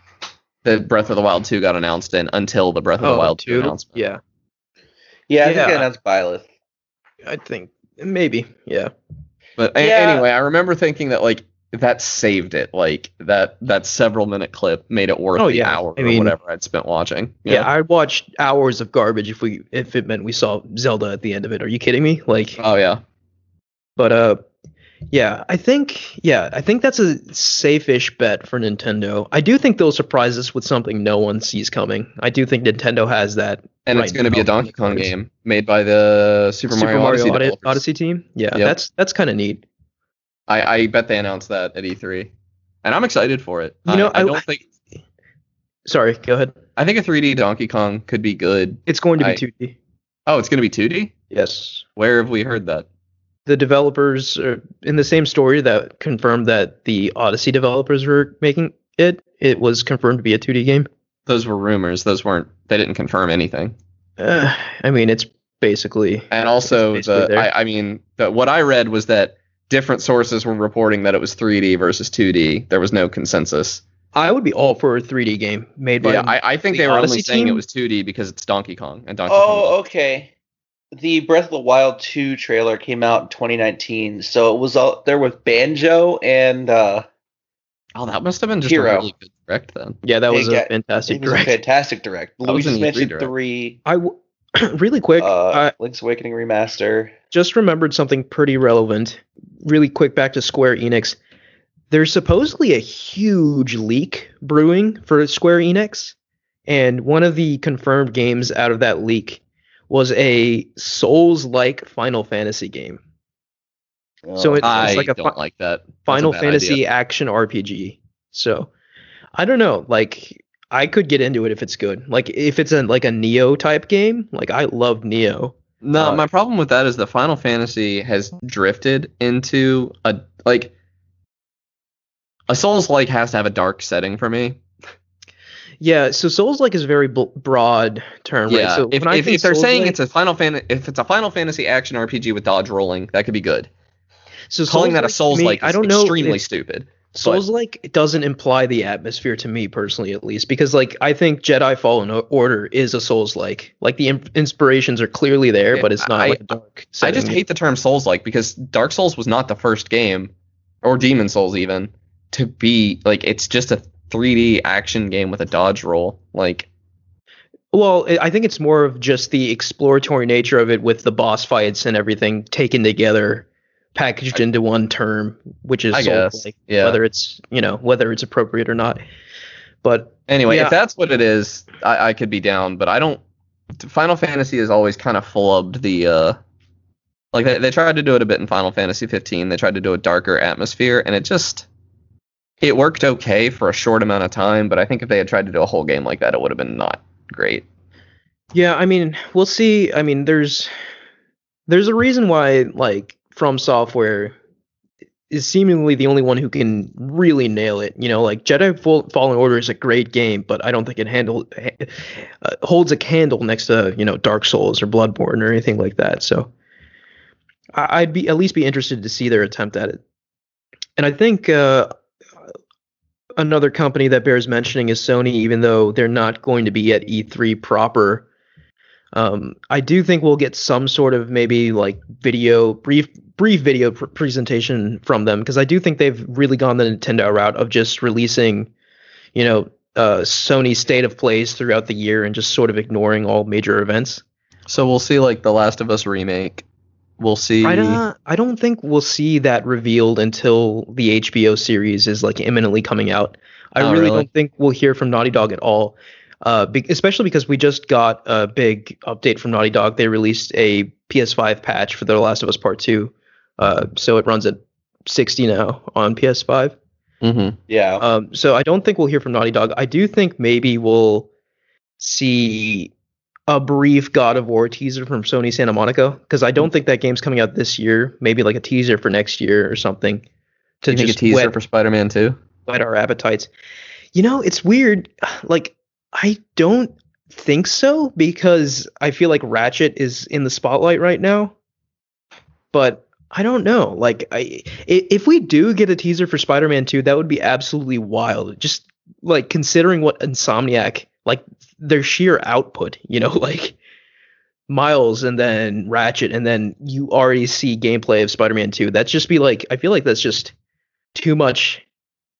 that Breath of the Wild two got announced in until the Breath of the Oh, Wild two two? announcement. Yeah, Yeah, I think Yeah. they announced Byleth. I think maybe. Yeah. But a- anyway, I remember thinking that like that saved it. Like that that several minute clip made it worth Oh, the yeah. hour I or whatever I'd spent watching. Yeah, I'd watch hours of garbage if we if it meant we saw Zelda at the end of it. Are you kidding me? Like Oh yeah. But uh yeah, I think yeah, I think that's a safe-ish bet for Nintendo. I do think they'll surprise us with something no one sees coming. I do think Nintendo has that And right it's going to be a. Donkey Kong game made by the Super, Mario, Odyssey, Odi- Odyssey team. Yeah, Yep. that's that's kind of neat. I, I bet they announced that at E3, and I'm excited for it. You know, I, I I- don't think Sorry, go ahead. I think a 3D Donkey Kong could be good. It's going to be I- 2D. Oh, it's going to be 2D. Yes. Where have we heard that? The developers are in the same story that confirmed that the Odyssey developers were making it. It was confirmed to be a 2D game. Those were rumors. Those weren't. They didn't confirm anything. Uh, I mean, it's basically And also, basically the. I, I mean, the, what I read was that different sources were reporting that it was 3D versus 2D. There was no consensus. I would be all for a 3D game made by Yeah, I, I think the they were only Odyssey saying it was 2D because it's Donkey Kong and Donkey Kong. Oh, okay. The Breath of the Wild 2 trailer came out in 2019, so it was all there with Banjo and uh Oh, that must have been just Hero. a really good direct then. Yeah, that was They a got- fantastic it was a direct. fantastic direct. That was Luigi's an E3 Mansion direct. 3, I w- really quick, uh, I Link's Awakening remaster. just remembered something pretty relevant. Really quick, back to Square Enix. There's supposedly a huge leak brewing for Square Enix, and one of the confirmed games out of that leak was a Souls-like Final Fantasy game. So Oh, it- I like a don't fi- like that. That's Final Fantasy idea. action RPG. So I don't know. Like I could get into it if it's good. Like if it's a like a Nioh type game. Like I love Nioh. No, Uh, my problem with that is the Final Fantasy has drifted into a like a Souls like has to have a dark setting for me. Yeah. So Souls like is a very bl- broad term, right? Yeah, So if, if, think if they're saying it's a Final Fan, if it's a Final Fantasy action RPG with dodge rolling, that could be good. so Calling that a Souls like I don't know. extremely if- stupid. Souls like doesn't imply the atmosphere to me personally, at least, because like I think Jedi Fallen Order is a Souls like. Like the in- inspirations are clearly there, Yeah, but it's not I- like a dark. I just hate the term Souls like because Dark Souls was not the first game, or Demon Souls even, to be like it's just a 3D action game with a dodge roll. Like Well, I- I think it's more of just the exploratory nature of it with the boss fights and everything taken together, packaged into one term, which is I guess. Yeah. whether it's you know whether it's appropriate or not. But Anyway, Yeah. if that's what it is, I, I could be down, but I don't. Final Fantasy has always kind of flubbed the. uh Like they, they tried to do it a bit in Final Fantasy 15. They tried to do a darker atmosphere, and it just. It worked okay for a short amount of time, but I think if they had tried to do a whole game like that, it would have been not great. yeah, I mean, we'll see. I mean, there's there's a reason why like From Software is seemingly the only one who can really nail it. You know, like Jedi Fall- Fallen Order is a great game, but I don't think it handle uh, holds a candle next to you know Dark Souls or Bloodborne or anything like that. So I- I'd be at least be interested to see their attempt at it. And I think uh, another company that bears mentioning is Sony, even though they're not going to be at E3 proper. Um, I do think we'll get some sort of maybe like video, brief, brief video pr- presentation from them because I do think they've really gone the Nintendo route of just releasing, you know, uh, Sony state of plays throughout the year and just sort of ignoring all major events. So we'll see like the Last of Us remake. We'll see. I don't, I don't think we'll see that revealed until the HBO series is like imminently coming out. I Oh, really, really? don't think we'll hear from Naughty Dog at all. Uh, be- especially because we just got a big update from Naughty Dog. They released a PS5 patch for The Last of Us Part Two, uh, so it runs at 60 now on PS5. Mhm. Yeah. Um, so I don't think we'll hear from Naughty Dog. I do think maybe we'll see a brief God of War teaser from Sony Santa Monica because I don't hmm. think that game's coming out this year. Maybe like a teaser for next year or something to you think a teaser whet, for Spider-Man 2? whet our appetites. You know, it's weird. Like I don't think so because I feel like Ratchet is in the spotlight right now. But I don't know. Like I i- if we do get a teaser for Spider-Man 2, that would be absolutely wild. Just like considering what Insomniac like their sheer output, you know, like Miles and then Ratchet and then you already see gameplay of Spider-Man 2. That's just be like I feel like that's just too much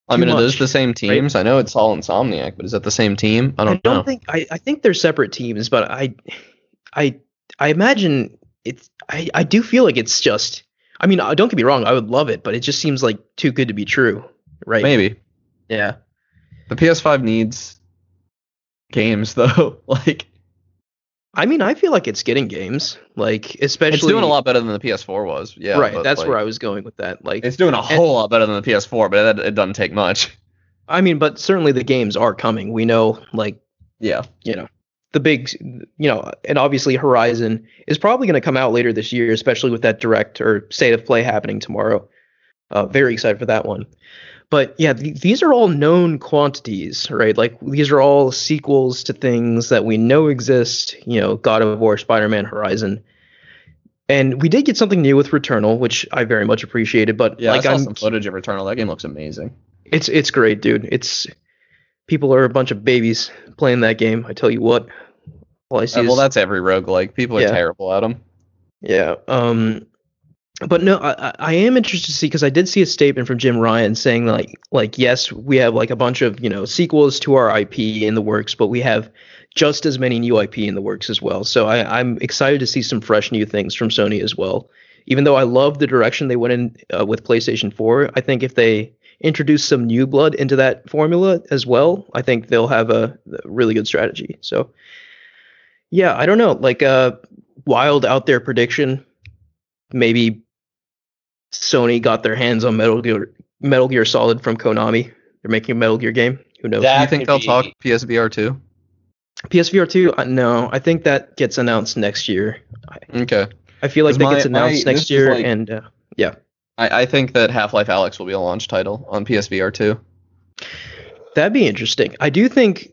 I Too mean, are those the same teams? I know it's all Insomniac, but is that the same team? I don't, I don't know. think I, I think they're separate teams, but I I I imagine it's I, I do feel like it's just I mean, uh, don't get me wrong, I would love it, but it just seems like too good to be true. Right. Maybe Yeah. the PS5 needs games though. like I mean, I feel like it's getting games. Like especially it's doing a lot better than the PS4 was. Yeah, right. That's like, where I was going with that. Like It's doing a whole lot better than the PS4, but it, it doesn't take much. I mean, but certainly the games are coming. We know like Yeah. you know the big you know and obviously horizon is probably going to come out later this year especially with that direct or state of play happening tomorrow uh, very excited for that one but yeah th- these are all known quantities right like these are all sequels to things that we know exist you know god of war spider-man horizon and we did get something new with returnal which i very much appreciated but Yeah, like I saw i'm some footage of Returnal. That game looks amazing. it's it's great, dude. It's people are a bunch of babies playing that game. I tell you what. All I see Uh, is well, that's every rogue like People are Yeah. terrible at them. yeah. Um, but no, I, I- am interested to see because I did see a statement from Jim Ryan saying like like yes, we have like a bunch of you know sequels to our IP in the works, but we have just as many new IP in the works as well. So I, I'm excited to see some fresh new things from Sony as well. Even though I love the direction they went in uh, with PlayStation 4, I think if they introduce some new blood into that formula as well, I think they'll have a, a really good strategy. So yeah, I don't know, like a wild out there prediction. Maybe Sony got their hands on Metal Gear Metal Gear Solid from Konami. They're making a Metal Gear game. Who knows? That Do you think they'll be- talk PSVR 2? PSVR 2? Uh, no, I think that gets announced next year. Okay. I feel like that my- gets announced my- next year, like- and uh, yeah, I, I think that Half-Life Alyx will be a launch title on PSVR 2. that'd be interesting. I do think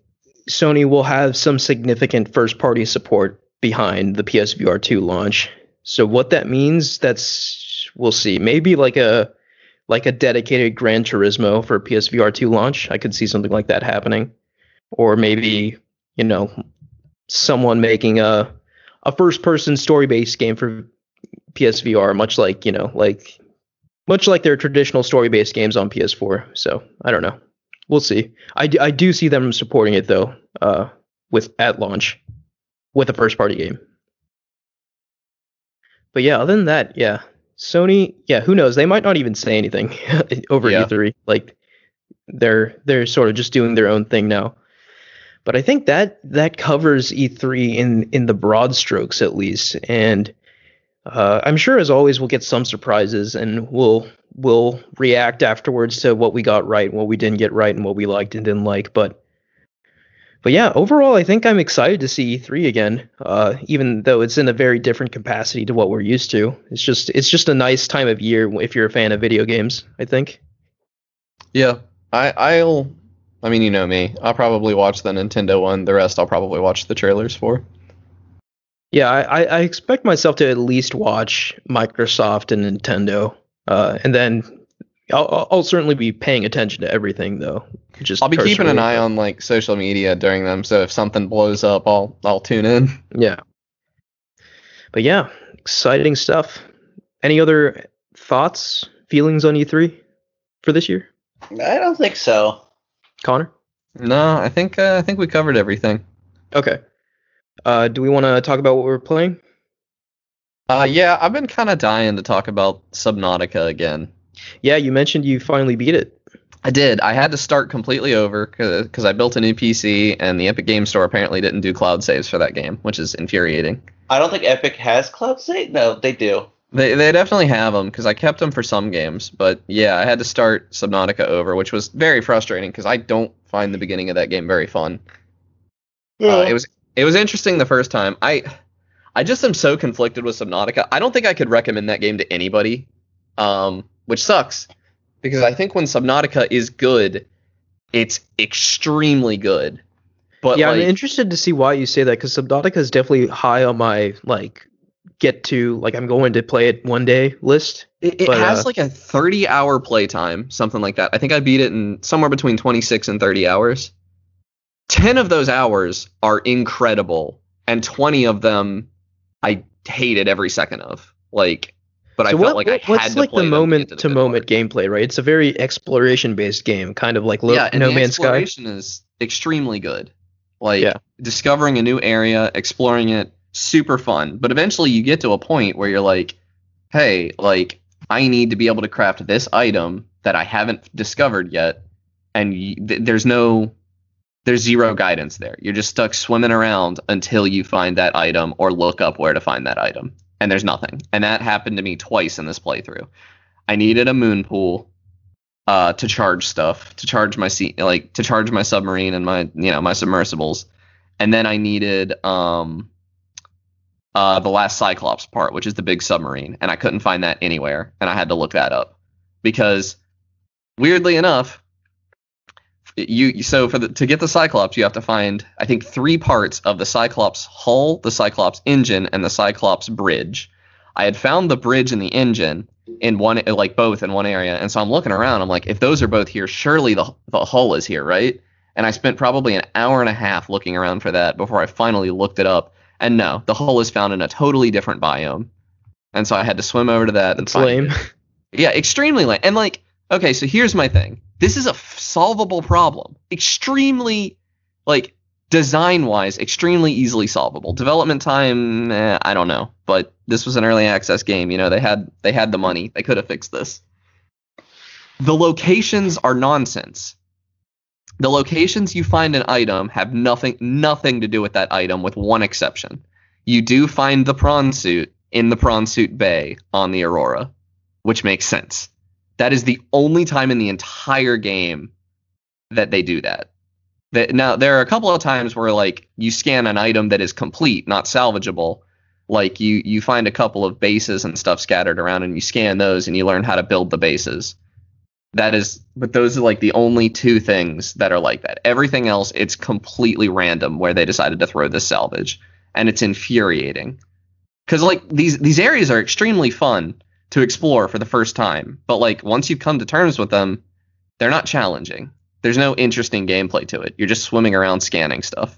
Sony will have some significant first party support behind the PSVR 2 launch. So what that means, that's we'll see. Maybe like a like a dedicated Gran Turismo for PSVR 2 launch. I could see something like that happening. Or maybe, you know, someone making a a first person story based game for PSVR, much like, you know, like much like their traditional story based games on PS4. So I don't know. We'll see. I, d- I do see them supporting it though, uh, with at launch. with a first party game. But yeah, other than that, yeah, Sony, yeah, who knows? They might not even say anything over Yeah. E3. Like they're they're sort of just doing their own thing now. But I think that that covers E3 in in the broad strokes at least. And uh, I'm sure as always we'll get some surprises and we'll we'll react afterwards to what we got right, what we didn't get right, and what we liked and didn't like. But but yeah, overall, I think I'm excited to see E3 again. Uh, even though it's in a very different capacity to what we're used to. It's just it's just a nice time of year if you're a fan of video games. I think. Yeah, I I'll. I mean, you know me. I'll probably watch the Nintendo one. The rest, I'll probably watch the trailers for. Yeah, I, I I expect myself to at least watch Microsoft and Nintendo, uh, and then I'll, I'll- I'll certainly be paying attention to everything though. Just I'll be keeping an eye on like social media during them. So if something blows up, I'll I'll tune in. Yeah. But yeah, exciting stuff. Any other thoughts, feelings on E3 for this year, I don't think so. Connor? No, I think uh, I think we covered everything. Okay. Uh, do we want to talk about what we're playing? Uh, yeah, I've been kind of dying to talk about Subnautica again. Yeah, you mentioned you finally beat it. I did. I had to start completely over because I built a new PC and the Epic Game Store apparently didn't do cloud saves for that game, which is infuriating. I don't think Epic has cloud save. No, they do. They they definitely have them because I kept them for some games, but yeah, I had to start Subnautica over, which was very frustrating because I don't find the beginning of that game very fun. Uh, it was it was interesting the first time. I I just am so conflicted with Subnautica. I don't think I could recommend that game to anybody, um, which sucks because I think when Subnautica is good, it's extremely good. But yeah, like, I'm interested to see why you say that because Subnautica is definitely high on my like get to like I'm going to play it one day list. It, it But, has uh, like a 30 hour playtime, something like that. I think I beat it in somewhere between 26 and 30 hours. 10 of those hours are incredible, and 20 of them I hated every second of. Like, but I so felt like what- I what's to like play the moment get to the good moment part. gameplay, right? It's a very exploration based game, kind of like Lo- yeah, and No the Man's Sky. exploration is extremely good. Like Yeah. discovering a new area, exploring it, super fun. But eventually you get to a point where you're like, hey, like I need to be able to craft this item that I haven't discovered yet, and y- th- there's no, there's zero guidance there. You're just stuck swimming around until you find that item or look up where to find that item, and there's nothing. And that happened to me twice in this playthrough. I needed a moon pool uh, to charge stuff, to charge my sea, like to charge my submarine and my you know my submersibles, and then I needed um uh the last Cyclops part, which is the big submarine, and I couldn't find that anywhere, and I had to look that up because weirdly enough, you so for the to get the Cyclops, you have to find I think three parts of the Cyclops hull, the Cyclops engine, and the Cyclops bridge. I had found the bridge and the engine in one like both in one area and so i'm looking around i'm like if those are both here surely the, the hull is here right and i spent probably an hour and a half looking around for that before i finally looked it up and no the hull is found in a totally different biome and so i had to swim over to that and It's find lame. it. yeah extremely lame and like okay so here's my thing this is a f- solvable problem. Extremely like design wise extremely easily solvable. Development time eh, i don't know. But this was an early access game you know they had they had the money. They could have fixed this. The locations are nonsense. The locations you find an item have nothing nothing to do with that item with one exception. You do find the prawn suit in the prawn suit bay on the aurora which makes sense that is the only time in the entire game that they do that that now there are a couple of times where like you scan an item that is complete, not salvageable. Like you you find a couple of bases and stuff scattered around and you scan those and you learn how to build the bases. That is but those are like the only two things that are like that. Everything else it's completely random where they decided to throw this salvage and it's infuriating. Cuz like these these areas are extremely fun to explore for the first time, but like once you've come to terms with them, they're not challenging there's no interesting gameplay to it. You're just swimming around scanning stuff.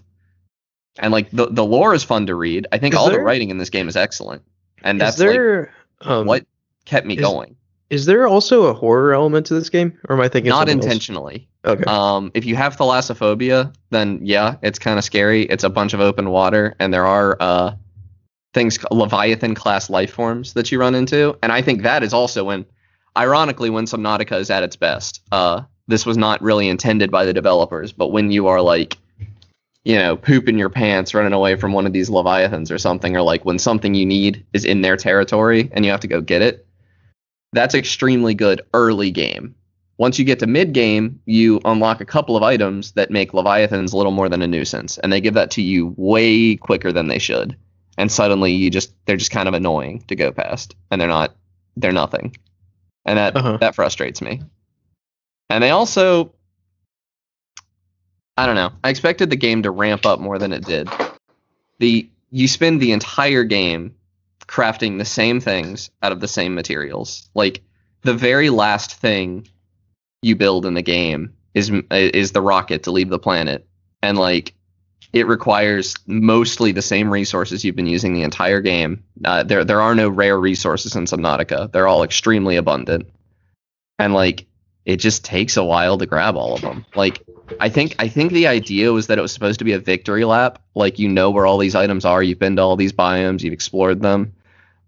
And like the the lore is fun to read. I think Is all there- the writing in this game is excellent. And that's like um, what kept me is- going. Is there also a horror element to this game, or am I thinking Not something else? intentionally. Okay. Um, if you have thalassophobia, then yeah, it's kind of scary. It's a bunch of open water, and there are uh, things Leviathan class life forms that you run into, and I think that is also when, ironically, when Subnautica is at its best. Uh, this was not really intended by the developers, but when you are like, you know, pooping your pants running away from one of these Leviathans or something, or like when something you need is in their territory and you have to go get it, that's extremely good early game. Once you get to mid game, you unlock a couple of items that make Leviathans a little more than a nuisance, and they give that to you way quicker than they should. And suddenly you just they're just kind of annoying to go past, and they're not they're nothing, and that Uh-huh. that frustrates me. And they also, I don't know, I expected the game to ramp up more than it did. The you spend the entire game crafting the same things out of the same materials. Like the very last thing you build in the game is is the rocket to leave the planet, and like it requires mostly the same resources you've been using the entire game. Uh, there there are no rare resources in Subnautica. They're all extremely abundant, and like it just takes a while to grab all of them. Like I think I think the idea was that it was supposed to be a victory lap. Like you know where all these items are, you've been to all these biomes, you've explored them,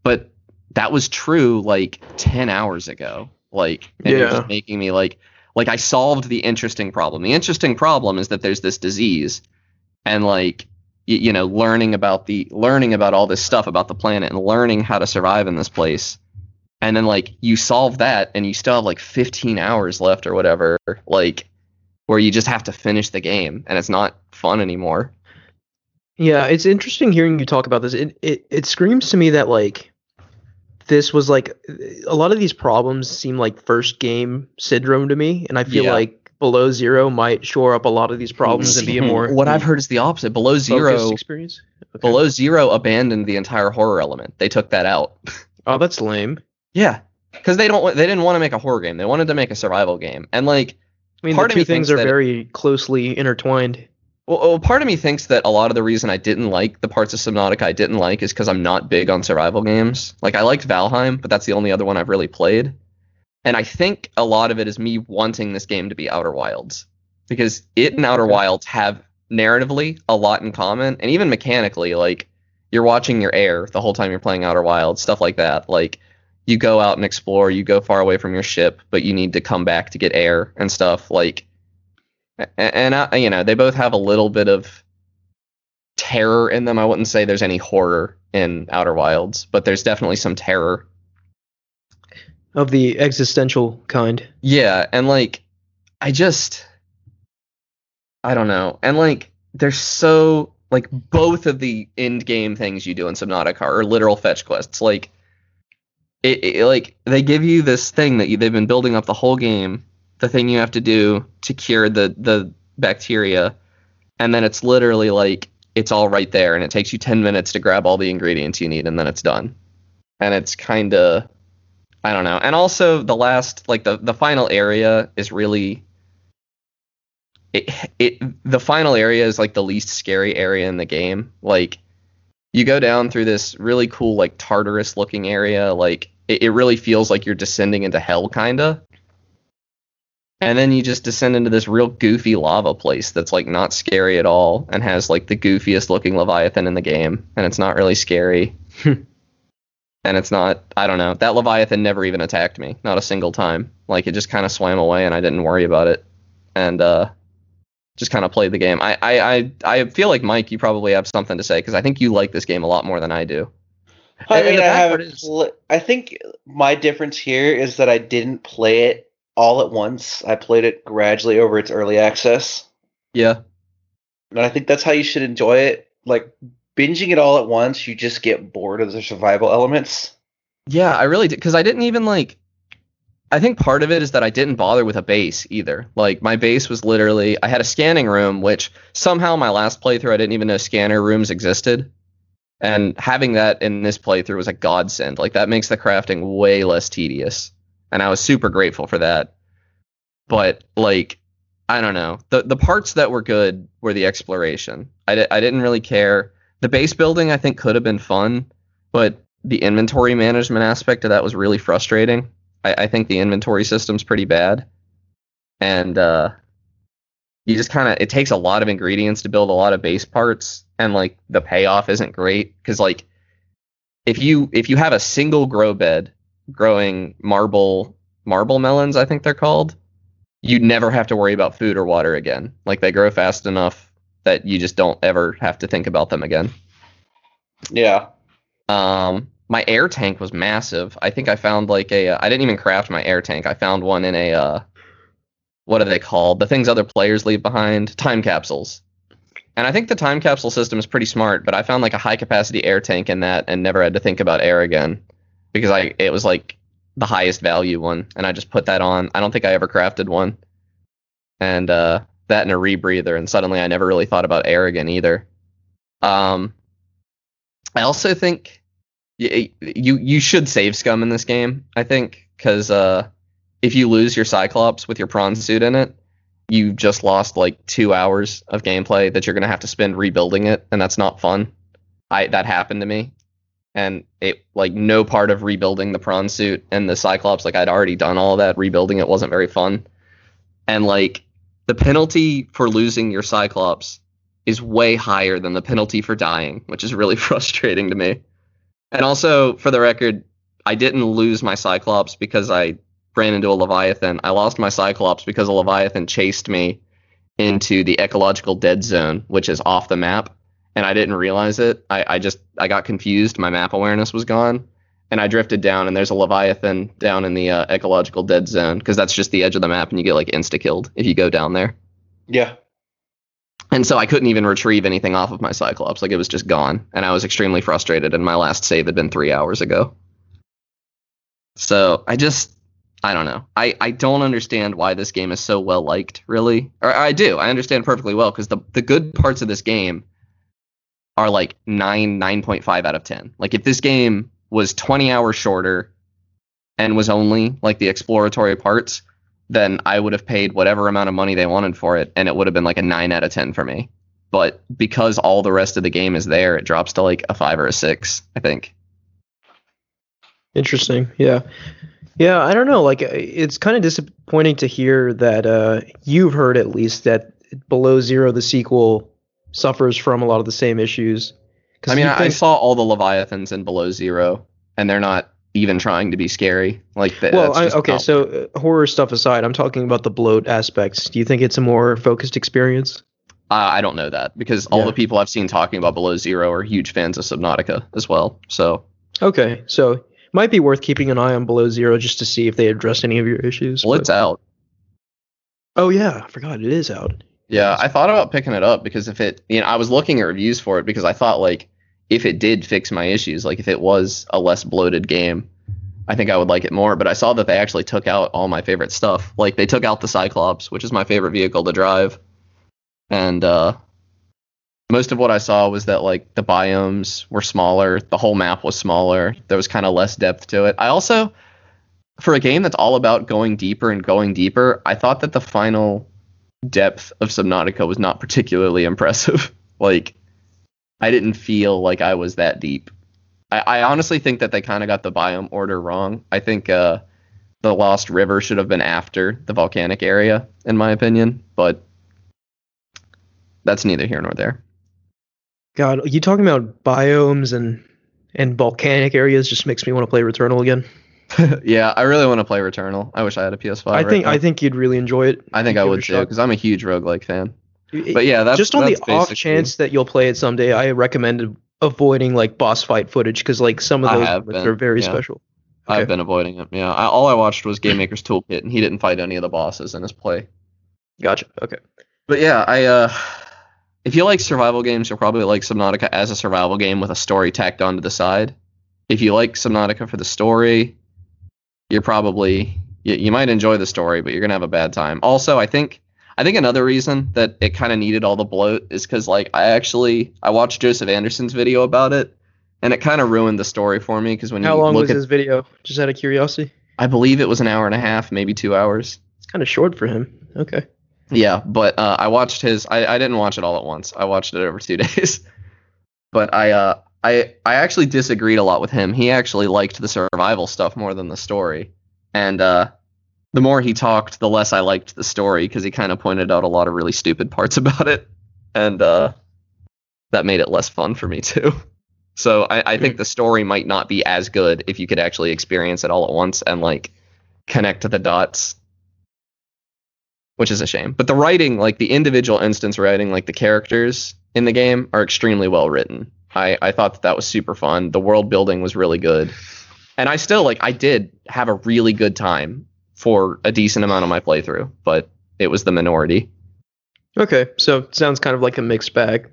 but that was true like ten hours ago. Like and you're Yeah. making me like like I solved the interesting problem. The interesting problem is that there's this disease, and like you, you know learning about the learning about all this stuff about the planet and learning how to survive in this place and then like you solve that and you still have like 15 hours left or whatever like where you just have to finish the game and it's not fun anymore Yeah, it's interesting hearing you talk about this. It, it it screams to me that like this was like a lot of these problems seem like first game syndrome to me, and I feel Yeah. like below zero might shore up a lot of these problems and be a hmm. more what i've hmm. heard is the opposite below zero experience. Okay. below zero abandoned the entire horror element they took that out Oh, that's lame. yeah because they don't they didn't want to make a horror game they wanted to make a survival game and like I mean, Part the of me two things are very closely intertwined. Well, well, part of me thinks that a lot of the reason I didn't like the parts of Subnautica I didn't like is because I'm not big on survival games. Like I liked Valheim, but that's the only other one I've really played. And I think a lot of it is me wanting this game to be Outer Wilds because it and Outer Wilds have narratively a lot in common, and even mechanically, like you're watching your air the whole time you're playing Outer Wilds, stuff like that. Like you go out and explore, you go far away from your ship, but you need to come back to get air and stuff. Like and I, you know they both have a little bit of terror in them. I wouldn't say there's any horror in Outer Wilds, but there's definitely some terror. Of the existential kind. Yeah, and like I just I don't know. And like they're so like both of the end game things you do in Subnautica are literal fetch quests. Like it, it like they give you this thing that you, they've been building up the whole game, the thing you have to do to cure the the bacteria, and then it's literally like it's all right there, and it takes you ten minutes to grab all the ingredients you need, and then it's done. And it's kind of I don't know. And also the last like the the final area is really it it the final area is like the least scary area in the game. Like you go down through this really cool like Tartarus looking area, like it, it really feels like you're descending into hell kinda. And then you just descend into this real goofy lava place that's like not scary at all and has like the goofiest looking Leviathan in the game, and it's not really scary and it's not i don't know that leviathan never even attacked me not a single time like it just kind of swam away and i didn't worry about it and uh just kind of played the game I, I i i feel like mike you probably have something to say because i think you like this game a lot more than i do I mean, I haven't. is- I think my difference here is that I didn't play it all at once. I played it gradually over its early access, yeah and I think that's how you should enjoy it. Like binging it all at once, you just get bored of the survival elements. yeah i really did because i didn't even like i think part of it is that i didn't bother with a base either. Like my base was literally i had a scanning room which somehow my last playthrough i didn't even know scanner rooms existed. And having that in this playthrough was a godsend. Like that makes the crafting way less tedious. And i was super grateful for that. But like i don't know. The the parts that were good were the exploration. I, di- I didn't really care the base building i think could have been fun but the inventory management aspect of that was really frustrating I, I think the inventory system's pretty bad, and uh, you just kind of it takes a lot of ingredients to build a lot of base parts, and like the payoff isn't great because like if you if you have a single grow bed growing marble marble melons, I think they're called, you'd never have to worry about food or water again. Like they grow fast enough that you just don't ever have to think about them again. Yeah. Um, my air tank was massive. I think I found like a. Uh, I didn't even craft my air tank. I found one in a. Uh, what are they called? The things other players leave behind. Time capsules. And I think the time capsule system is pretty smart. But I found like a high capacity air tank in that, and never had to think about air again, because I it was like the highest value one, and I just put that on. I don't think I ever crafted one. And uh, that and a rebreather, and suddenly I never really thought about air either. Um, I also think y- you you should save scum in this game. I think because uh, if you lose your Cyclops with your prawn suit in it, you just lost like two hours of gameplay that you're gonna have to spend rebuilding it, and that's not fun. I that happened to me, and it like no part of rebuilding the prawn suit and the Cyclops. Like I'd already done all that. Rebuilding it wasn't very fun, and like the penalty for losing your Cyclops is way higher than the penalty for dying, which is really frustrating to me. And also, for the record, I didn't lose my Cyclops because I ran into a Leviathan. I lost my Cyclops because a Leviathan chased me into the ecological dead zone, which is off the map, and I didn't realize it. I, I just I got confused. My map awareness was gone, and I drifted down. And there's a Leviathan down in the uh, ecological dead zone because that's just the edge of the map, and you get like insta killed if you go down there. Yeah. And so I couldn't even retrieve anything off of my Cyclops. Like it was just gone. And I was extremely frustrated. And my last save had been three hours ago. So I just, I don't know. I, I don't understand why this game is so well liked, really. Or I do. I understand perfectly well because the, the good parts of this game are like 9, 9.5 out of 10. Like if this game was 20 hours shorter and was only like the exploratory parts, then I would have paid whatever amount of money they wanted for it, and it would have been like a nine out of ten for me. But because all the rest of the game is there, it drops to like a five or a six, I think. Interesting. Yeah. Yeah, I don't know. Like, it's kind of disappointing to hear that uh, you've heard at least that Below Zero, the sequel, suffers from a lot of the same issues. I mean, you I, saw all the Leviathans in Below Zero, and they're not even trying to be scary. Like, th- well, I, okay. not- So uh, horror stuff aside, I'm talking about the bloat aspects. Do you think it's a more focused experience? uh, I don't know that because all Yeah. the people I've seen talking about Below Zero are huge fans of Subnautica as well. So Okay, so might be worth keeping an eye on Below Zero just to see if they address any of your issues. well, but- it's out. oh yeah, I forgot it is out. Yeah, I thought about picking it up because if it, you know, I was looking at reviews for it because I thought like if it did fix my issues, like if it was a less bloated game, I think I would like it more. But I saw that they actually took out all my favorite stuff. Like they took out the Cyclops, which is my favorite vehicle to drive, and uh, most of what I saw was that like the biomes were smaller, the whole map was smaller, there was kind of less depth to it. I also, for a game that's all about going deeper and going deeper, I thought that the final depth of Subnautica was not particularly impressive. like, I didn't feel like I was that deep. I, I honestly think that they kind of got the biome order wrong. I think uh, the Lost River should have been after the volcanic area, in my opinion, but that's neither here nor there. God, you talking about biomes and and volcanic areas just makes me want to play Returnal again. yeah, I really want to play Returnal. I wish I had a PS5. I think. I think you'd really enjoy it. I think I would too, because I'm a huge roguelike fan. But yeah, that's just on that's the off chance that you'll play it someday, I recommend avoiding like boss fight footage because like some of those been, are very yeah. special. Okay. I've been avoiding it. Yeah, I, all I watched was Game Maker's Toolkit, and he didn't fight any of the bosses in his play. Gotcha. Okay. But yeah, I uh, if you like survival games, you'll probably like Subnautica as a survival game with a story tacked onto the side. If you like Subnautica for the story, you're probably you, you might enjoy the story, but you're gonna have a bad time. Also, I think I think another reason that it kind of needed all the bloat is because like I actually I watched Joseph Anderson's video about it, and it kind of ruined the story for me because when How you long look was at his video? Just out of curiosity. I believe it was an hour and a half, maybe two hours. It's kind of short for him. Okay. Yeah, but uh, I watched his. I, I didn't watch it all at once. I watched it over two days. but I uh I I actually disagreed a lot with him. He actually liked the survival stuff more than the story. and uh, the more he talked, the less I liked the story because he kind of pointed out a lot of really stupid parts about it, and uh, that made it less fun for me too. So I, I think the story might not be as good if you could actually experience it all at once and like connect to the dots, which is a shame. But the writing, like the individual instance writing, like the characters in the game, are extremely well written. I, I thought that that was super fun. The world building was really good, and I still like I did have a really good time for a decent amount of my playthrough, but it was the minority. Okay, so it sounds kind of like a mixed bag.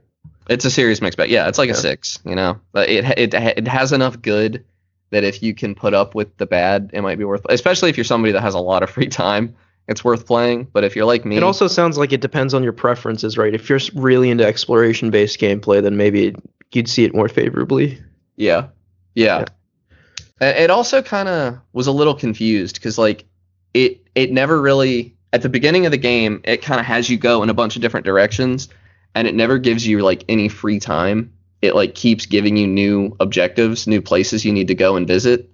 It's a serious mix, bag. yeah, it's like Yeah. a six. You know, but it it it has enough good that if you can put up with the bad, it might be worth. Especially if you're somebody that has a lot of free time, it's worth playing. But if you're like me, It also sounds like it depends on your preferences, right? If you're really into exploration based gameplay, then maybe you'd see it more favorably. Yeah. Yeah. A- It also kind of was a little confused because like it it never really at the beginning of the game it kind of has you go in a bunch of different directions and it never gives you like any free time. It like keeps giving you new objectives, new places you need to go and visit.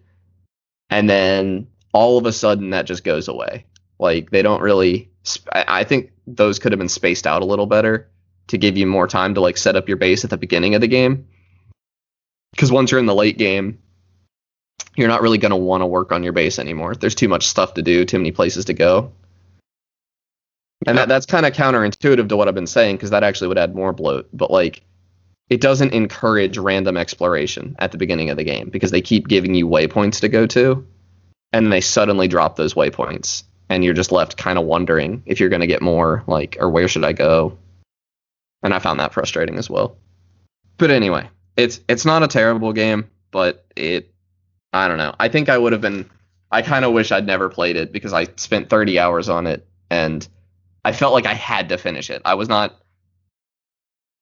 And then all of a sudden that just goes away. Like they don't really I think those could have been spaced out a little better to give you more time to like set up your base at the beginning of the game because once you're in the late game, you're not really going to want to work on your base anymore. There's too much stuff to do, too many places to go. And that, that's kind of counterintuitive to what I've been saying because that actually would add more bloat. But like, it doesn't encourage random exploration at the beginning of the game because they keep giving you waypoints to go to, and they suddenly drop those waypoints, and you're just left kind of wondering if you're going to get more, like, or where should I go? And I found that frustrating as well. But anyway, it's it's not a terrible game, but it I don't know. I think I would have been I kind of wish I'd never played it because I spent 30 hours on it and I felt like I had to finish it. I was not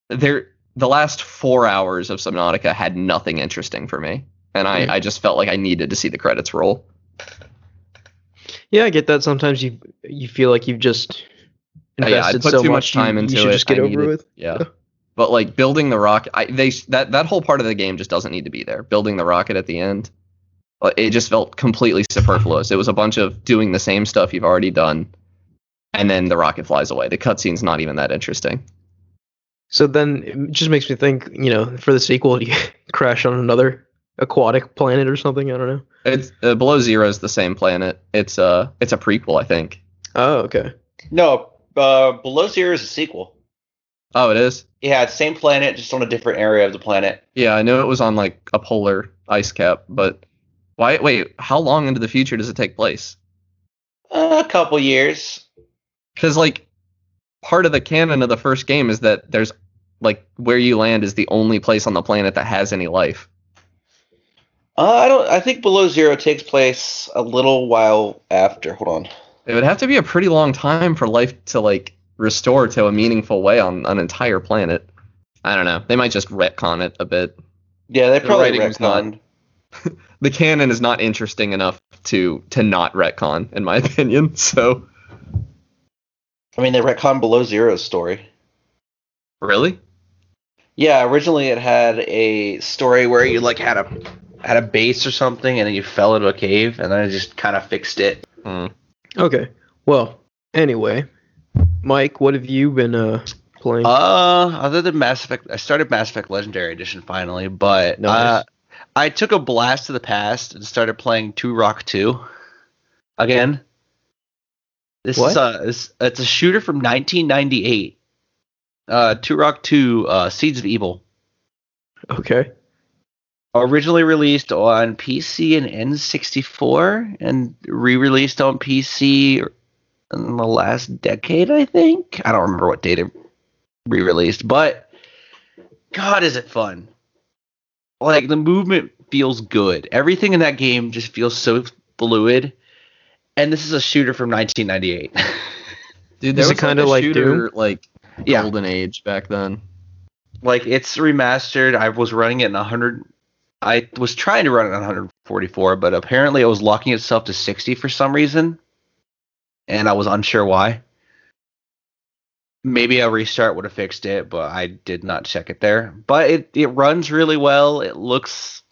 there the last 4 hours of Subnautica had nothing interesting for me and I Hmm. I just felt like I needed to see the credits roll. Yeah, I get that. Sometimes you you feel like you've just Uh, invested yeah, I'd put so too much much time you, into you should it. just get I over needed- with. Yeah. But like building the rocket, I they that that whole part of the game just doesn't need to be there. Building the rocket at the end, it just felt completely superfluous. It was a bunch of doing the same stuff you've already done, and then the rocket flies away. The cutscene's not even that interesting. So then it just makes me think, you know, for the sequel, do you crash on another aquatic planet or something? I don't know. It's uh, Below Zero is the same planet. It's uh it's a prequel, I think. Oh, okay. No, uh, Below Zero is a sequel. Oh, it is. Yeah, it's same planet, just on a different area of the planet. Yeah, I know it was on like a polar ice cap, but why? Wait, how long into the future does it take place? Uh, a couple years. because like part of the canon of the first game is that there's like where you land is the only place on the planet that has any life. Uh, I don't. I think Below Zero takes place a little while after. Hold on. It would have to be a pretty long time for life to like restore to a meaningful way on an entire planet. I don't know. They might just retcon it a bit. Yeah, they probably not- The canon is not interesting enough to to not retcon, in my opinion. So I mean, they retcon Below Zero's story. really, Yeah, originally it had a story where you like had a had a base or something, and then you fell into a cave, and then I just kind of fixed it. Hmm. Okay. Well, anyway, Mike, what have you been uh playing? Uh, other than Mass Effect, I started Mass Effect Legendary Edition finally, but Nice. uh, I took a blast to the past and started playing Turok Two again. This What? is a it's, it's a shooter from 1998. Uh, Turok Two, uh, Seeds of Evil, okay. Originally released on PC and N64, and re-released on PC in the last decade, I think. I don't remember what date it re-released, but God, is it fun! Like the movement feels good. Everything in that game just feels so fluid. And this is a shooter from 1998. dude, this Is there was kinda like a like shooter like yeah, golden age back then. like it's remastered. I was running it in 100. I was trying to run it on 144, but apparently it was locking itself to 60 for some reason, and I was unsure why. Maybe a restart would have fixed it, but I did not check it there. But it it runs really well. It looks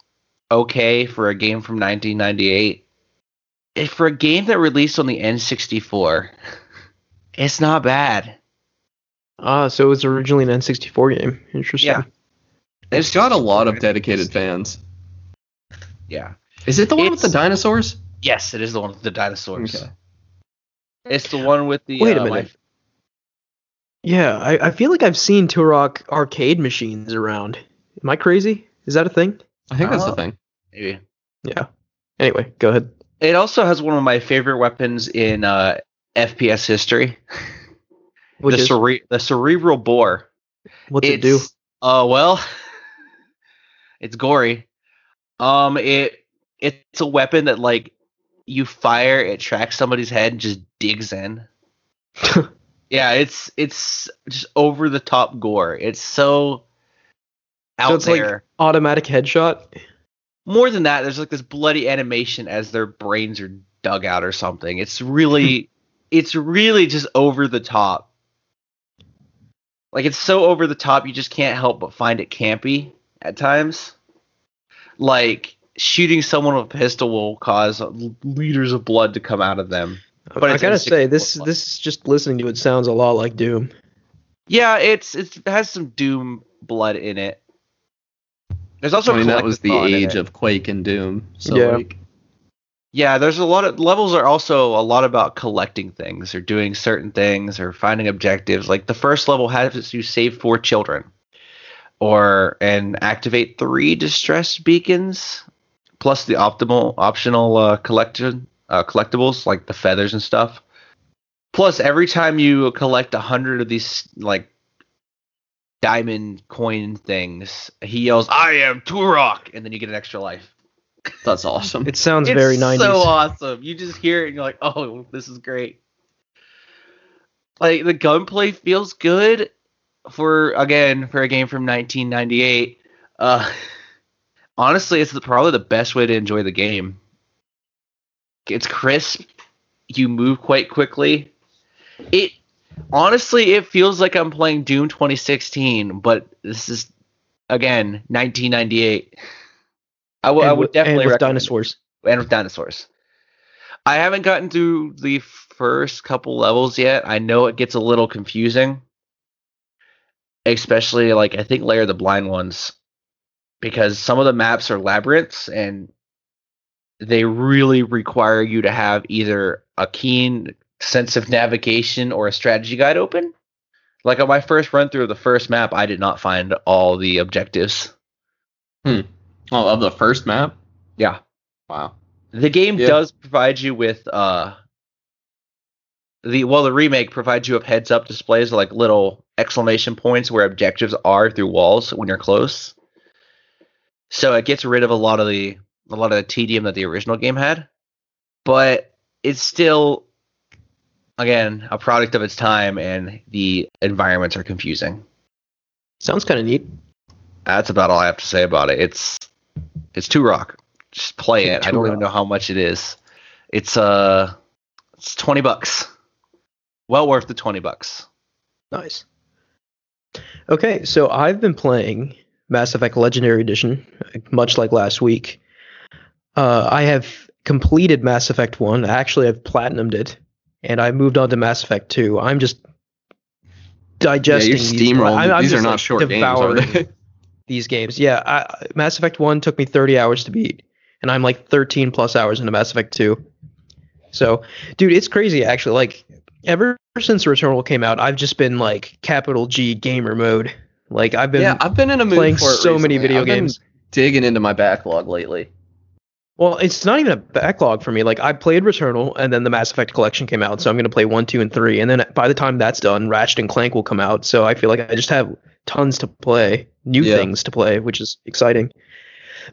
okay for a game from 1998. if for a game that released on the N64, it's not bad. Ah, so it was originally an N64 game. Interesting. Yeah. It's got a lot of dedicated fans. Yeah. Is it the one with the dinosaurs? Yes, it is the one with the dinosaurs. Okay. It's the one with the. Wait a uh, minute. Yeah, I, I feel like I've seen Turok arcade machines around. Am I crazy? Is that a thing? I think that's Uh, the thing. Maybe. Yeah. Anyway, go ahead. It also has one of my favorite weapons in uh, FPS history. Which the, is cere- the cerebral bore. what's it do? Oh Uh, well, it's gory. Um, it it's a weapon that like you fire, it tracks somebody's head and just digs in. yeah, it's it's just over the top gore. It's so out So it's like- there. Automatic headshot. More than that, there's like this bloody animation as their brains are dug out or something. It's really, it's really just over the top. Like it's so over the top, you just can't help but find it campy at times. Like shooting someone with a pistol will cause liters of blood to come out of them. But I it's gotta say, this plus. this is just listening to it sounds a lot like Doom. Yeah, it's, it's it has some doom blood in it. There's also I mean, that was the age of Quake and Doom. So Yeah. like, Yeah, there's a lot of levels are also a lot about collecting things or doing certain things or finding objectives. Like the first level has you save four children or and activate three distress beacons plus the optimal optional uh, collection uh, collectibles like the feathers and stuff. Plus every time you collect a hundred of these like diamond coin things, he yells, "I am Turok," and then you get an extra life. that's awesome. It sounds It's very 90s. so awesome. You just hear it and you're like, oh, this is great. Like the gunplay feels good for again for a game from 1998. Uh, honestly, it's the, probably the best way to enjoy the game. It's crisp. You move quite quickly. It honestly, it feels like I'm playing Doom 2016, but this is again 1998. I would- I would definitely and with recommend it dinosaurs. and with dinosaurs. I haven't gotten to the first couple levels yet. I know it gets a little confusing, especially like I think Lair the Blind ones, because some of the maps are labyrinths and they really require you to have either a keen sense of navigation or a strategy guide open. Like on my first run through of the first map, I did not find all the objectives. Hmm. Oh, of the first map. Yeah. Wow. The game Yeah. does provide you with uh the well the remake provides you with heads up displays like little exclamation points where objectives are through walls when you're close. So it gets rid of a lot of the a lot of the tedium that the original game had. But it's still again a product of its time and the environments are confusing. Sounds kind of neat. That's about all I have to say about it. It's it's Turok. Just play it. I don't even know how much it is. It's uh it's twenty bucks. Well worth the twenty bucks. Nice. Okay, so I've been playing Mass Effect Legendary Edition, much like last week. Uh, I have completed Mass Effect 1. Actually, I've platinumed it, and I moved on to Mass Effect 2. I'm just digesting yeah, these. you're. I'm, I'm These just, are not like, short games, are they? these games. Yeah, I, Mass Effect 1 took me 30 hours to beat, and I'm like 13 plus hours into Mass Effect 2. So, dude, it's crazy actually. Like ever since Returnal came out, I've just been like capital G gamer mode. Like I've been yeah, I've been in a mood playing so many video I've been games. digging into my backlog lately. Well, it's not even a backlog for me. Like I played Returnal, and then the Mass Effect collection came out, so I'm gonna play one, two, and three. And then by the time that's done, Ratchet and Clank will come out. So I feel like I just have tons to play, new Yeah. things to play, which is exciting.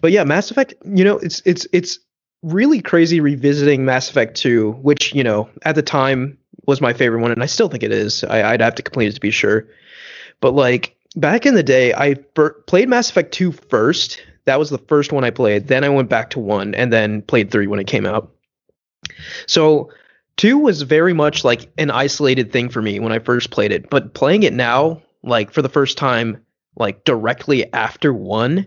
But yeah, Mass Effect. You know, it's it's it's really crazy revisiting Mass Effect 2, which you know at the time was my favorite one, and I still think it is. I, I'd have to complete it to be sure. But like back in the day, I played Mass Effect 2 first. That was the first one I played. Then I went back to 1 and then played 3 when it came out. So 2 was very much like an isolated thing for me when I first played it, but playing it now like for the first time like directly after 1,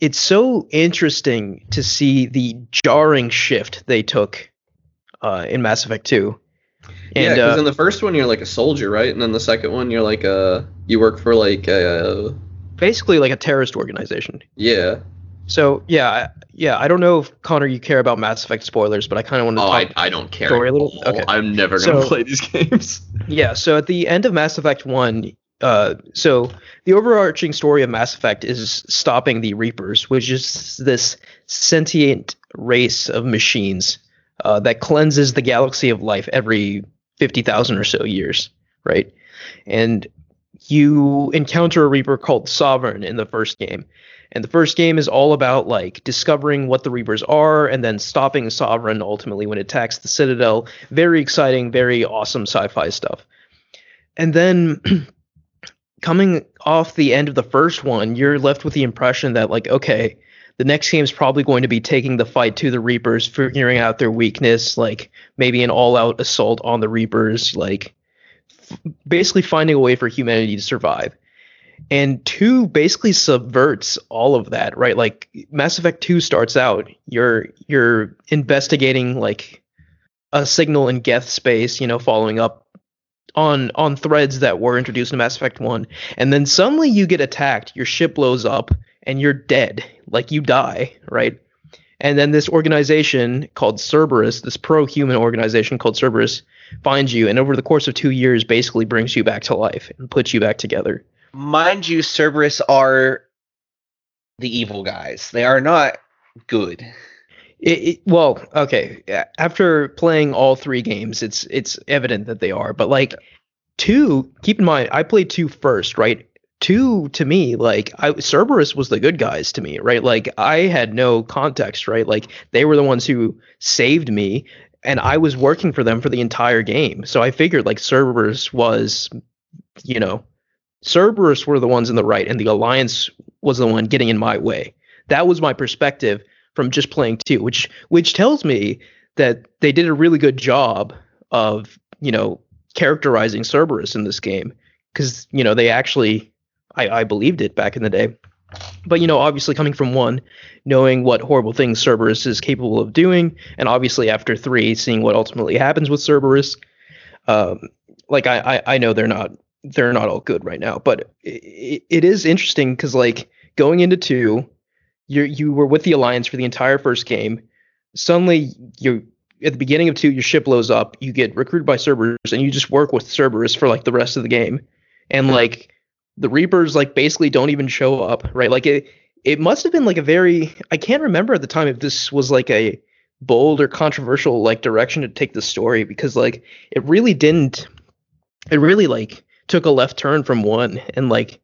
it's so interesting to see the jarring shift they took uh, in Mass Effect 2. Yeah, because uh, in the first one you're like a soldier, right? And then the second one you're like a you work for like a basically like a terrorist organization. yeah. So yeah, yeah. I don't know if Connor you care about Mass Effect spoilers, but I kind of want to Oh, talk. I, I don't care. story a little? all. Okay. I'm never gonna So- play these games. Yeah. So at the end of Mass Effect One, uh, so the overarching story of Mass Effect is stopping the Reapers, which is this sentient race of machines uh, that cleanses the galaxy of life every fifty thousand or so years, right? And you encounter a Reaper called Sovereign in the first game. And the first game is all about like discovering what the Reapers are and then stopping Sovereign ultimately when it attacks the Citadel. Very exciting, very awesome sci-fi stuff. And then coming off the end of the first one, you're left with the impression that like okay, the next game is probably going to be taking the fight to the Reapers, figuring out their weakness, like maybe an all-out assault on the Reapers, like f- basically finding a way for humanity to survive. And 2 basically subverts all of that, right? Like Mass Effect 2 starts out, you're you're investigating like a signal in Geth space, you know, following up on on threads that were introduced in Mass Effect 1. And then suddenly you get attacked, your ship blows up and you're dead. Like you die, right? And then this organization called Cerberus, this pro-human organization called Cerberus, finds you and over the course of 2 years basically brings you back to life and puts you back together. Mind you, Cerberus are the evil guys. They are not good. It, it, well, okay. After playing all three games, it's it's evident that they are. But like two, keep in mind, I played two first, right? Two to me, like I Cerberus was the good guys to me, right? Like I had no context, right? Like they were the ones who saved me, and I was working for them for the entire game. So I figured like Cerberus was, you know, Cerberus were the ones in the right, and the Alliance was the one getting in my way. That was my perspective from just playing two, which which tells me that they did a really good job of you know characterizing Cerberus in this game because you know they actually I, I believed it back in the day. But you know, obviously coming from one, knowing what horrible things Cerberus is capable of doing, and obviously after three, seeing what ultimately happens with Cerberus, um, like I, I I know they're not they're not all good right now, but it, it is interesting because like going into two, you you were with the alliance for the entire first game. Suddenly, you're at the beginning of two, your ship blows up. You get recruited by Cerberus, and you just work with Cerberus for like the rest of the game. And like the Reapers, like basically don't even show up, right? Like it, it must have been like a very I can't remember at the time if this was like a bold or controversial like direction to take the story because like it really didn't. It really like took a left turn from one and like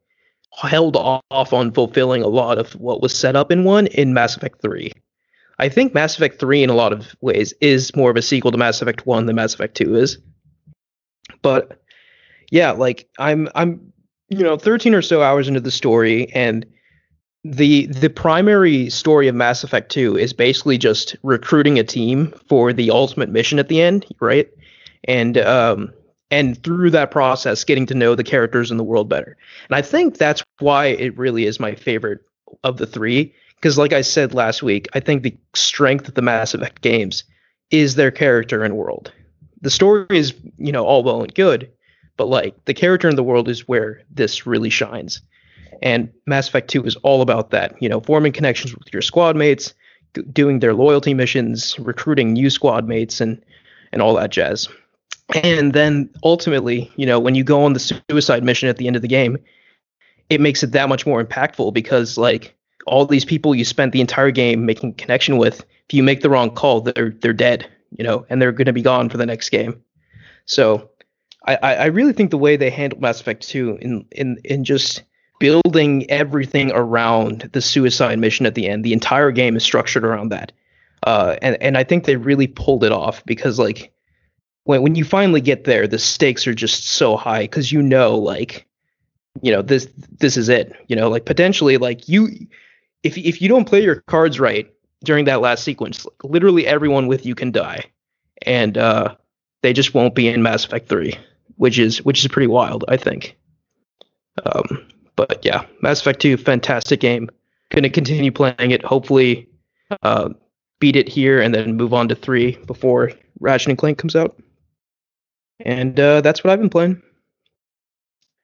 held off on fulfilling a lot of what was set up in one in Mass Effect 3. I think Mass Effect 3 in a lot of ways is more of a sequel to Mass Effect 1 than Mass Effect 2 is. But yeah, like I'm I'm you know 13 or so hours into the story and the the primary story of Mass Effect 2 is basically just recruiting a team for the ultimate mission at the end, right? And um and through that process getting to know the characters in the world better. And I think that's why it really is my favorite of the three. Because, like I said last week, I think the strength of the Mass Effect games is their character and world. The story is, you know, all well and good, but like the character in the world is where this really shines. And Mass Effect 2 is all about that, you know, forming connections with your squad mates, g- doing their loyalty missions, recruiting new squad mates, and and all that jazz. And then ultimately, you know, when you go on the suicide mission at the end of the game, it makes it that much more impactful because like all these people you spent the entire game making connection with, if you make the wrong call, they're they're dead, you know, and they're going to be gone for the next game. So I, I really think the way they handled Mass Effect 2 in in in just building everything around the suicide mission at the end, the entire game is structured around that. Uh, and and I think they really pulled it off because like when when you finally get there, the stakes are just so high because you know like you know this this is it. You know like potentially like you if if you don't play your cards right during that last sequence, like, literally everyone with you can die, and uh, they just won't be in Mass Effect Three, which is which is pretty wild, I think. Um, but yeah, Mass Effect Two, fantastic game. To continue playing it. Hopefully, uh, beat it here and then move on to three before Ratchet and Clank comes out. And uh, that's what I've been playing.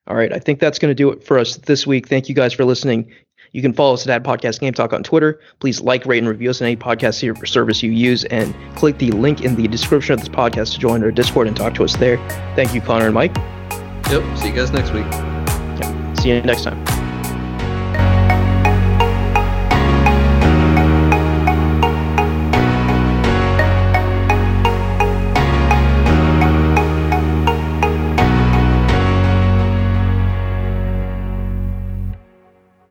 All right, I think that's going to do it for us this week. Thank you guys for listening. You can follow us at Podcast Game Talk on Twitter. Please like, rate, and review us on any podcast service you use, and click the link in the description of this podcast to join our Discord and talk to us there. Thank you, Connor and Mike. Yep. See you guys next week. Yeah, see you next time.